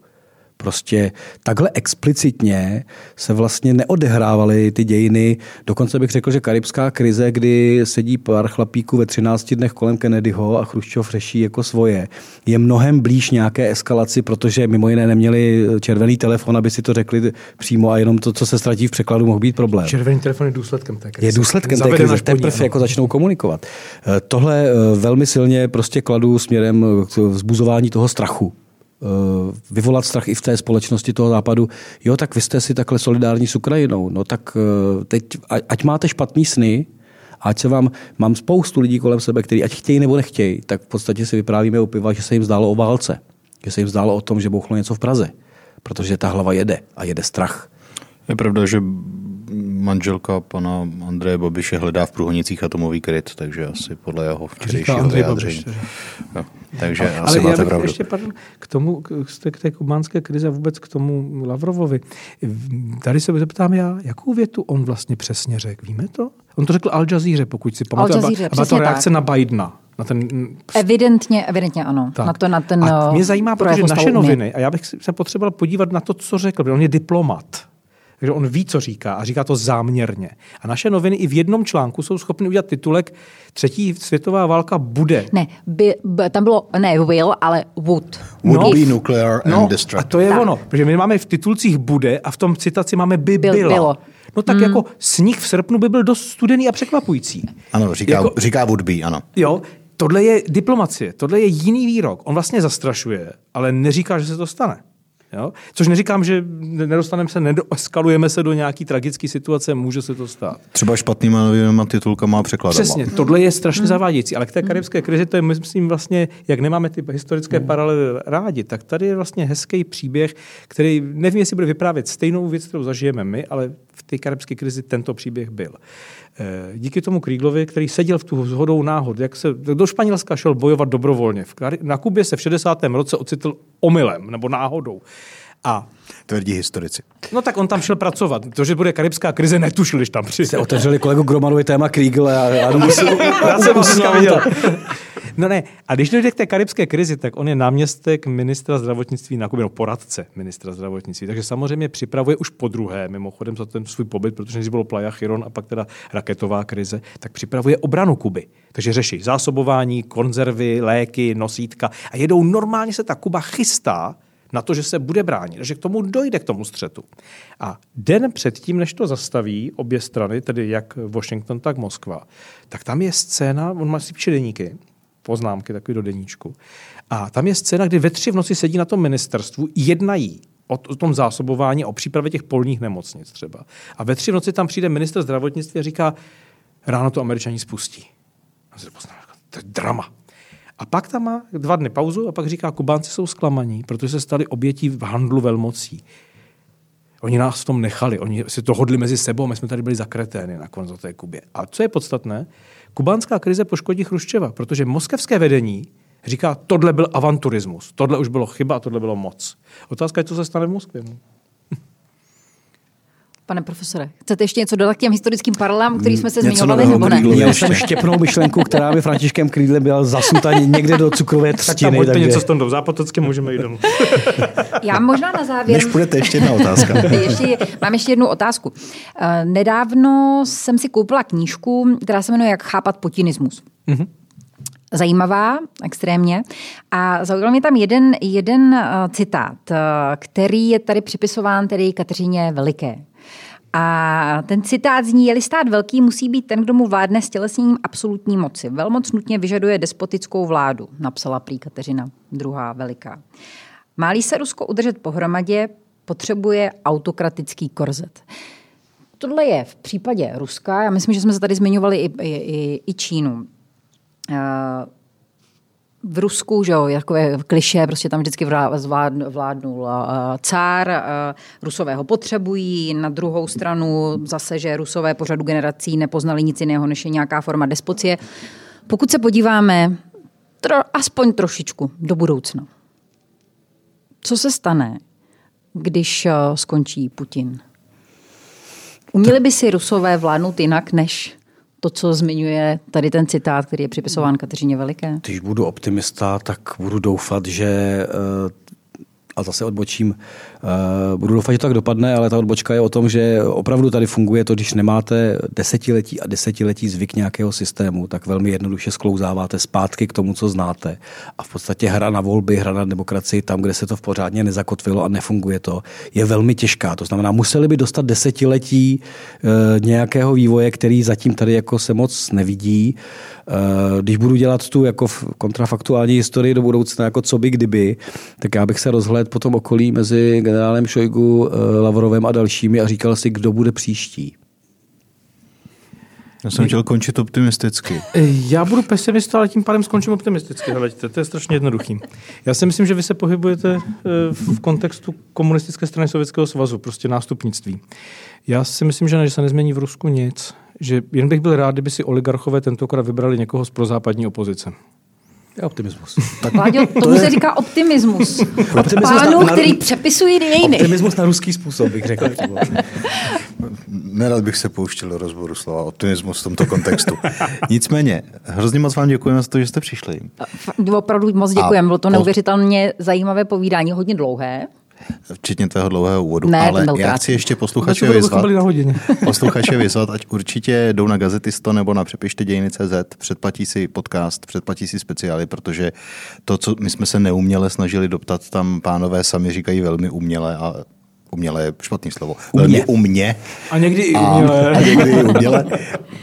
Prostě takhle explicitně se vlastně neodehrávaly ty dějiny. Dokonce bych řekl, že karibská krize, kdy sedí pár chlapíků ve 13 dnech kolem Kennedyho a Chruščov řeší jako svoje, je mnohem blíž nějaké eskalaci, protože mimo jiné neměli červený telefon, aby si to řekli přímo a jenom to, co se ztratí v překladu, mohl být problém. Červený telefon je důsledkem té krize. Je důsledkem té krize, teprve jako začnou komunikovat. Eh, tohle eh, velmi silně prostě kladu směrem k vzbuzování toho strachu vyvolat strach i v té společnosti toho západu. Jo, tak vy jste si takhle solidární s Ukrajinou. No tak eh, teď, ať máte špatný sny, ať se vám, mám spoustu lidí kolem sebe, kteří ať chtějí nebo nechtějí, tak v podstatě si vyprávíme u piva, že se jim zdálo o válce. Že se jim zdálo o tom, že bouchlo něco v Praze. Protože ta hlava jede a jede strach. Je pravda, že manželka pana Andreje Babiše hledá v Průhonicích atomový kryt, takže asi podle jeho včerejšího vyjádření. Jo, takže ale, asi ale máte já pravdu. Ještě pardon, k tomu, k té kubánské krize a vůbec k tomu Lavrovovi. Tady se zeptám já, jakou větu on vlastně přesně řekl, víme to? On to řekl Al Jazeera, pokud si pamatujete. A byla to reakce tak. na Bidena. Na ten... Evidentně, evidentně ano. Tak. Na to, na ten a mě zajímá, protože naše noviny, a já bych se potřeboval podívat na to, co řekl, protože on je diplomat. Takže on ví, co říká a říká to záměrně. A naše noviny i v jednom článku jsou schopny udělat titulek Třetí světová válka bude. Ne, by, by, tam bylo ne will, ale would. Would no, be nuclear no, and destructive. A to je tak. ono, protože my máme v titulcích bude a v tom citaci máme by Byl, byla. Bylo. No tak hmm. jako sníh v srpnu by byl dost studený a překvapující. Ano, říká, jako, říká would be, ano. Jo, tohle je diplomacie, tohle je jiný výrok. On vlastně zastrašuje, ale neříká, že se to stane. Jo? Což neříkám, že nedostaneme se, nedoeskalujeme se do nějaký tragické situace, může se to stát. Třeba špatnýma titulkama a překladama. Přesně, tohle je strašně hmm. zavádějící, ale k té karibské krizi to je, myslím, vlastně, jak nemáme ty historické hmm. paralely rádi, tak tady je vlastně hezký příběh, který nevím, jestli bude vyprávět stejnou věc, kterou zažijeme my, ale v té karibské krizi tento příběh byl. Eh, díky tomu Kríglovi, který seděl v tu zhodou náhod, jak se do Španělska šel bojovat dobrovolně. Na Kubě se v 60. roce ocitl omylem nebo náhodou. A Tvrdí historici. No tak on tam šel pracovat. To, že bude karibská krize, netušil, když tam přijde. Se otevřeli kolegu Gromanovi téma Kriegel a já, já jsem ho viděl. No ne, a když dojde k té karibské krizi, tak on je náměstek ministra zdravotnictví na Kubě, no poradce ministra zdravotnictví. Takže samozřejmě připravuje už po druhé, mimochodem za ten svůj pobyt, protože než bylo Playa Chiron a pak teda raketová krize, tak připravuje obranu Kuby. Takže řeší zásobování, konzervy, léky, nosítka a jedou normálně se ta Kuba chystá na to, že se bude bránit, že k tomu dojde k tomu střetu. A den předtím, než to zastaví obě strany, tedy jak Washington, tak Moskva, tak tam je scéna, on má si píše deníky, poznámky takový do deníčku. A tam je scéna, kdy ve tři v noci sedí na tom ministerstvu, jednají o, tom zásobování, o přípravě těch polních nemocnic třeba. A ve tři v noci tam přijde minister zdravotnictví a říká, ráno to američani spustí. A se to je drama. A pak tam má dva dny pauzu a pak říká, Kubánci jsou zklamaní, protože se stali obětí v handlu velmocí. Oni nás v tom nechali, oni si to hodli mezi sebou, my jsme tady byli zakretény nakonec o té Kubě. A co je podstatné, kubánská krize poškodí Chruščeva, protože moskevské vedení říká, tohle byl avanturismus, tohle už bylo chyba a tohle bylo moc. Otázka je, co se stane v Moskvě. Pane profesore, chcete ještě něco dodat k těm historickým paralelám, který jsme se něco zmiňovali, nebo ne? Měl jsem štěpnou myšlenku, která by Františkem Krídlem byla zasuta někde do cukrové třtiny. Tak tam něco s tom Zápotocky můžeme jít domů. Já možná na závěr... Než půjdete, ještě jedna otázka. ještě, mám ještě jednu otázku. Eh, nedávno jsem si koupila knížku, která se jmenuje Jak chápat putinismus. Mm-hmm zajímavá, extrémně. A zaujal mě tam jeden, jeden uh, citát, uh, který je tady připisován tedy Kateřině Veliké. A ten citát zní, je-li stát velký, musí být ten, kdo mu vládne s tělesněním absolutní moci. Velmoc nutně vyžaduje despotickou vládu, napsala prý Kateřina druhá veliká. Málí se Rusko udržet pohromadě, potřebuje autokratický korzet. Tohle je v případě Ruska, já myslím, že jsme se tady zmiňovali i, i, i Čínu. Uh, v Rusku, že jo, takové kliše, prostě tam vždycky vládnul cár, Rusové ho potřebují, na druhou stranu zase, že Rusové po řadu generací nepoznali nic jiného, než je nějaká forma despocie. Pokud se podíváme tro, aspoň trošičku do budoucna, co se stane, když skončí Putin? Uměli by si Rusové vládnout jinak, než to, co zmiňuje tady ten citát, který je připisován Kateřině Veliké? Když budu optimista, tak budu doufat, že eh, a zase odbočím, uh, budu doufat, že to tak dopadne, ale ta odbočka je o tom, že opravdu tady funguje to, když nemáte desetiletí a desetiletí zvyk nějakého systému, tak velmi jednoduše sklouzáváte zpátky k tomu, co znáte. A v podstatě hra na volby, hra na demokracii, tam, kde se to v pořádně nezakotvilo a nefunguje to, je velmi těžká. To znamená, museli by dostat desetiletí uh, nějakého vývoje, který zatím tady jako se moc nevidí. Uh, když budu dělat tu jako kontrafaktuální historii do budoucna, jako co by kdyby, tak já bych se rozhledl let po tom okolí mezi generálem Šojgu, eh, Lavrovem a dalšími a říkal si, kdo bude příští. Já jsem chtěl končit optimisticky. Eh, já budu pesimista, ale tím pádem skončím optimisticky. Hleďte, to je strašně jednoduchý. Já si myslím, že vy se pohybujete eh, v kontextu komunistické strany Sovětského svazu, prostě nástupnictví. Já si myslím, že, ne, že se nezmění v Rusku nic, že jen bych byl rád, kdyby si oligarchové tentokrát vybrali někoho z prozápadní opozice. Je optimismus. Tak tomu to je... se říká optimismus. Od pánů, na, který přepisují dějiny. Optimismus na ruský způsob, bych řekl. Nerad bych se pouštěl do rozboru slova optimismus v tomto kontextu. Nicméně, hrozně moc vám děkujeme za to, že jste přišli. Opravdu moc děkujeme, bylo to neuvěřitelně zajímavé povídání, hodně dlouhé. Včetně tvého dlouhého úvodu. Ne, Ale já chci ještě posluchače vyzvat, posluchače vyzvat, ať určitě jdou na Gazetisto nebo na přepište dějiny.cz, předplatí si podcast, předplatí si speciály, protože to, co my jsme se neuměle snažili doptat, tam pánové sami říkají velmi uměle a uměle je špatný slovo, velmi umě. A někdy i uměle. A, a někdy i uměle.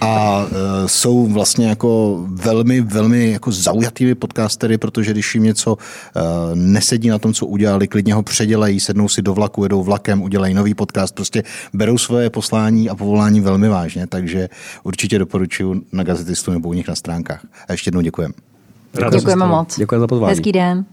A uh, jsou vlastně jako velmi, velmi jako zaujatými podcastery, protože když jim něco uh, nesedí na tom, co udělali, klidně ho předělají, sednou si do vlaku, jedou vlakem, udělají nový podcast, prostě berou svoje poslání a povolání velmi vážně, takže určitě doporučuji na gazetistu nebo u nich na stránkách. A ještě jednou děkujeme. Děkujeme moc. Děkujeme za pozvání. Hezký den.